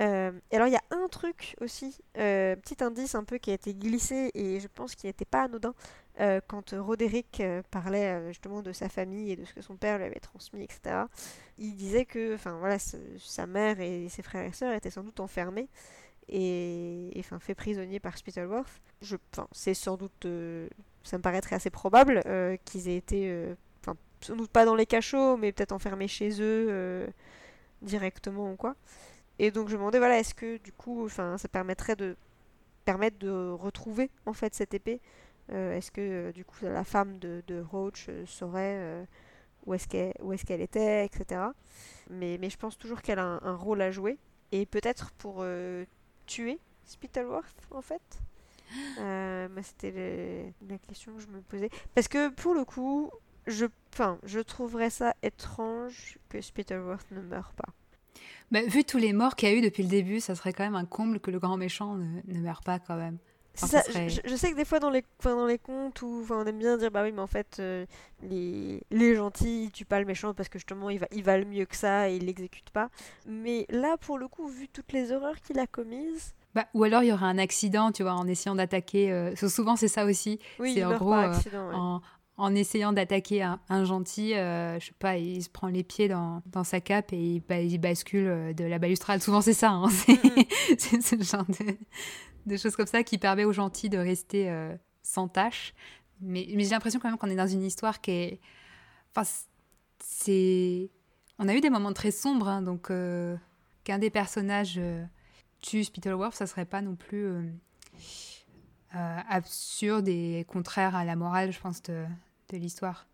Euh, et alors il y a un truc aussi, euh, petit indice un peu qui a été glissé et je pense qu'il n'était pas anodin euh, quand Roderick parlait justement de sa famille et de ce que son père lui avait transmis, etc. Il disait que, voilà, sa mère et ses frères et sœurs étaient sans doute enfermés et, enfin fait prisonniers par Spittleworth. C'est sans doute, ça me paraîtrait assez probable qu'ils aient été, enfin sans doute pas dans les cachots, mais peut-être enfermés chez eux directement ou quoi. Et donc je me demandais, voilà, est-ce que du coup, enfin, ça permettrait de permettre de retrouver en fait cette épée euh, Est-ce que euh, du coup la femme de, de Roach euh, saurait où est-ce qu'elle est qu'elle était, etc. Mais, mais je pense toujours qu'elle a un, rôle à jouer. Et peut-être pour tuer Spittleworth en fait. C'était la question que je me posais. Parce que pour le coup, je, je trouverais ça étrange que Spittleworth ne meure pas. Bah, vu tous les morts qu'il y a eu depuis le début, ça serait quand même un comble que le grand méchant ne, ne meure pas quand même. ça, je, sais que des fois dans les, dans les contes où on aime bien dire bah oui mais en fait euh, les, les gentils ils tuent pas le méchant parce que justement il va, il va le mieux que ça et il l'exécute pas. Mais là pour le coup vu toutes les horreurs qu'il a commises, bah, ou alors il y aura un accident, tu vois, en essayant d'attaquer. Euh, souvent c'est ça aussi. Oui, c'est en gros euh, en, en essayant d'attaquer un, gentil, euh, je sais pas, il se prend les pieds dans, dans sa cape et il, il, bascule euh, de la balustrade. Souvent, c'est ça. Hein, c'est ce genre de, choses comme ça qui permet aux gentils de rester euh, sans tâche. Mais, mais j'ai l'impression quand même qu'on est dans une histoire qui est. Enfin, c'est. On a eu des moments très sombres, hein, donc qu'un des personnages tue Spittleworth, ça serait pas non plus. absurde et contraire à la morale, je pense, de, de l'histoire.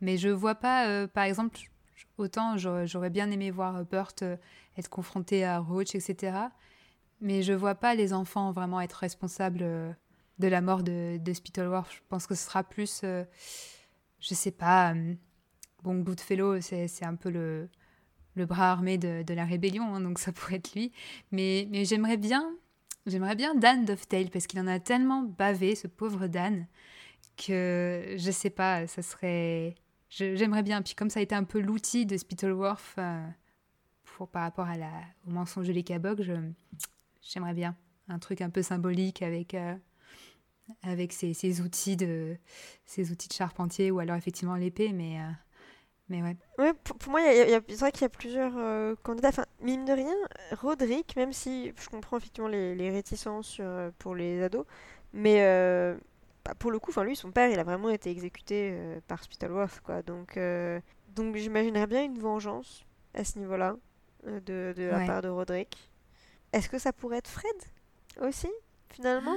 Mais je vois pas, euh, par exemple, autant j'aurais bien aimé voir Burt euh, être confronté à Roach, etc. Mais je vois pas les enfants vraiment être responsables euh, de la mort de, de Spittleworth. Je pense que ce sera plus, je sais pas, bon, Goodfellow, c'est un peu le, le bras armé de, la rébellion, hein, donc ça pourrait être lui. Mais, mais j'aimerais bien, j'aimerais bien Dan Dovetail, parce qu'il en a tellement bavé, ce pauvre Dan que je sais pas, ça serait. J'aimerais bien. Puis comme ça a été un peu l'outil de Spittleworth euh, pour, par rapport à la, au mensonge de l'Ekabog, j'aimerais bien un truc un peu symbolique avec. Euh, avec ces, outils de ces outils de charpentier ou alors effectivement l'épée mais euh, mais ouais. ouais pour, moi c'est vrai qu'il y a plusieurs candidats enfin mine de rien Roderick même si je comprends effectivement les, les réticences pour les ados mais bah, pour le coup, enfin lui, son père, il a vraiment été exécuté euh, par Spittleworth, quoi. Donc, euh, donc j'imaginerais bien une vengeance à ce niveau-là euh, de, de la part de Roderick. Est-ce que ça pourrait être Fred aussi, finalement?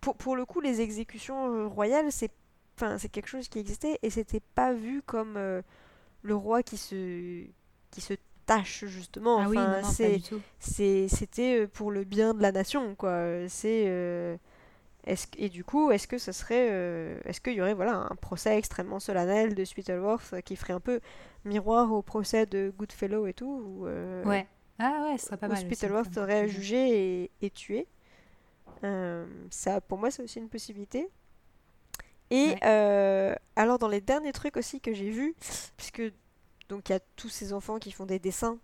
Pour, pour, le coup, les exécutions royales, c'est enfin c'est quelque chose qui existait et c'était pas vu comme le roi qui se qui se tâche justement. Ah enfin, oui, c'est c'était pour le bien de la nation, quoi. C'est et du coup, est-ce que ce serait, euh, est-ce qu'il y aurait voilà un procès extrêmement solennel de Spittleworth qui ferait un peu miroir au procès de Goodfellow et tout où, euh, Ouais. Ah ouais, ce serait pas mal. Spittleworth serait jugé et, tué. Euh, ça, pour moi, c'est aussi une possibilité. Et alors dans les derniers trucs aussi que j'ai vus, puisque donc il y a tous ces enfants qui font des dessins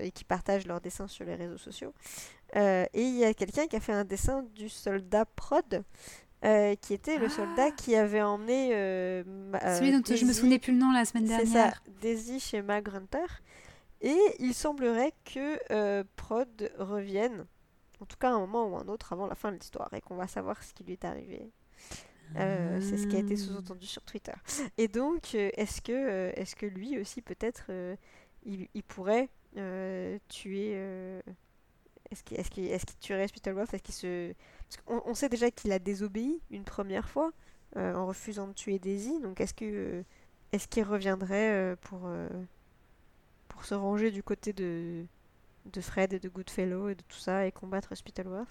et qui partagent leurs dessins sur les réseaux sociaux. Euh, et il y a quelqu'un qui a fait un dessin du soldat Prod, euh, qui était le soldat ah. qui avait emmené. Euh, Celui dont je me souvenais plus le nom la semaine dernière. C'est ça, Daisy chez Mag Et il semblerait que Prod revienne, en tout cas à un moment ou un autre avant la fin de l'histoire, et qu'on va savoir ce qui lui est arrivé. C'est ce qui a été sous-entendu sur Twitter. Et donc, est-ce que, est que lui aussi, peut-être, il, il, pourrait tuer est-ce qu'il est est tuerait Spittleworth Est-ce qu'il se... Parce on, sait déjà qu'il a désobéi une première fois euh, en refusant de tuer Daisy. Donc est-ce que est-ce qu'il reviendrait euh, pour euh, pour se ranger du côté de de Fred et de Goodfellow et de tout ça et combattre Spittleworth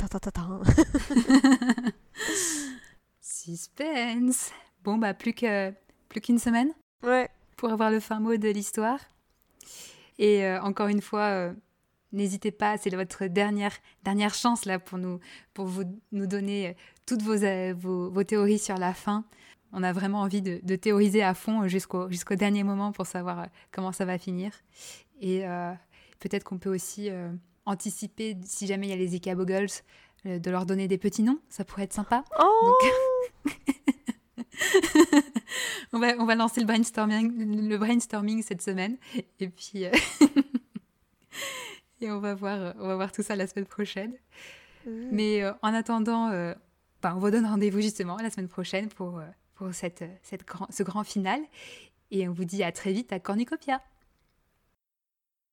Suspense. Bon bah plus que plus qu'une semaine. Ouais. Pour avoir le fin mot de l'histoire. Et encore une fois, N'hésitez pas, c'est votre dernière, dernière chance là pour nous, pour vous, nous donner euh, toutes euh, vos, vos, théories sur la fin. On a vraiment envie de, théoriser à fond jusqu'au jusqu'au dernier moment pour savoir euh, comment ça va finir. Et peut-être qu'on peut aussi anticiper, si jamais il y a les Zika Boggles, de leur donner des petits noms. Ça pourrait être sympa. Oh on, va, on va lancer le brainstorming, le brainstorming cette semaine. Et puis. et on va, voir, on va voir tout ça la semaine prochaine. Mmh. Mais en attendant, on vous donne rendez-vous justement la semaine prochaine pour, pour cette, cette grand, ce grand final. Et on vous dit à très vite à Cornucopia.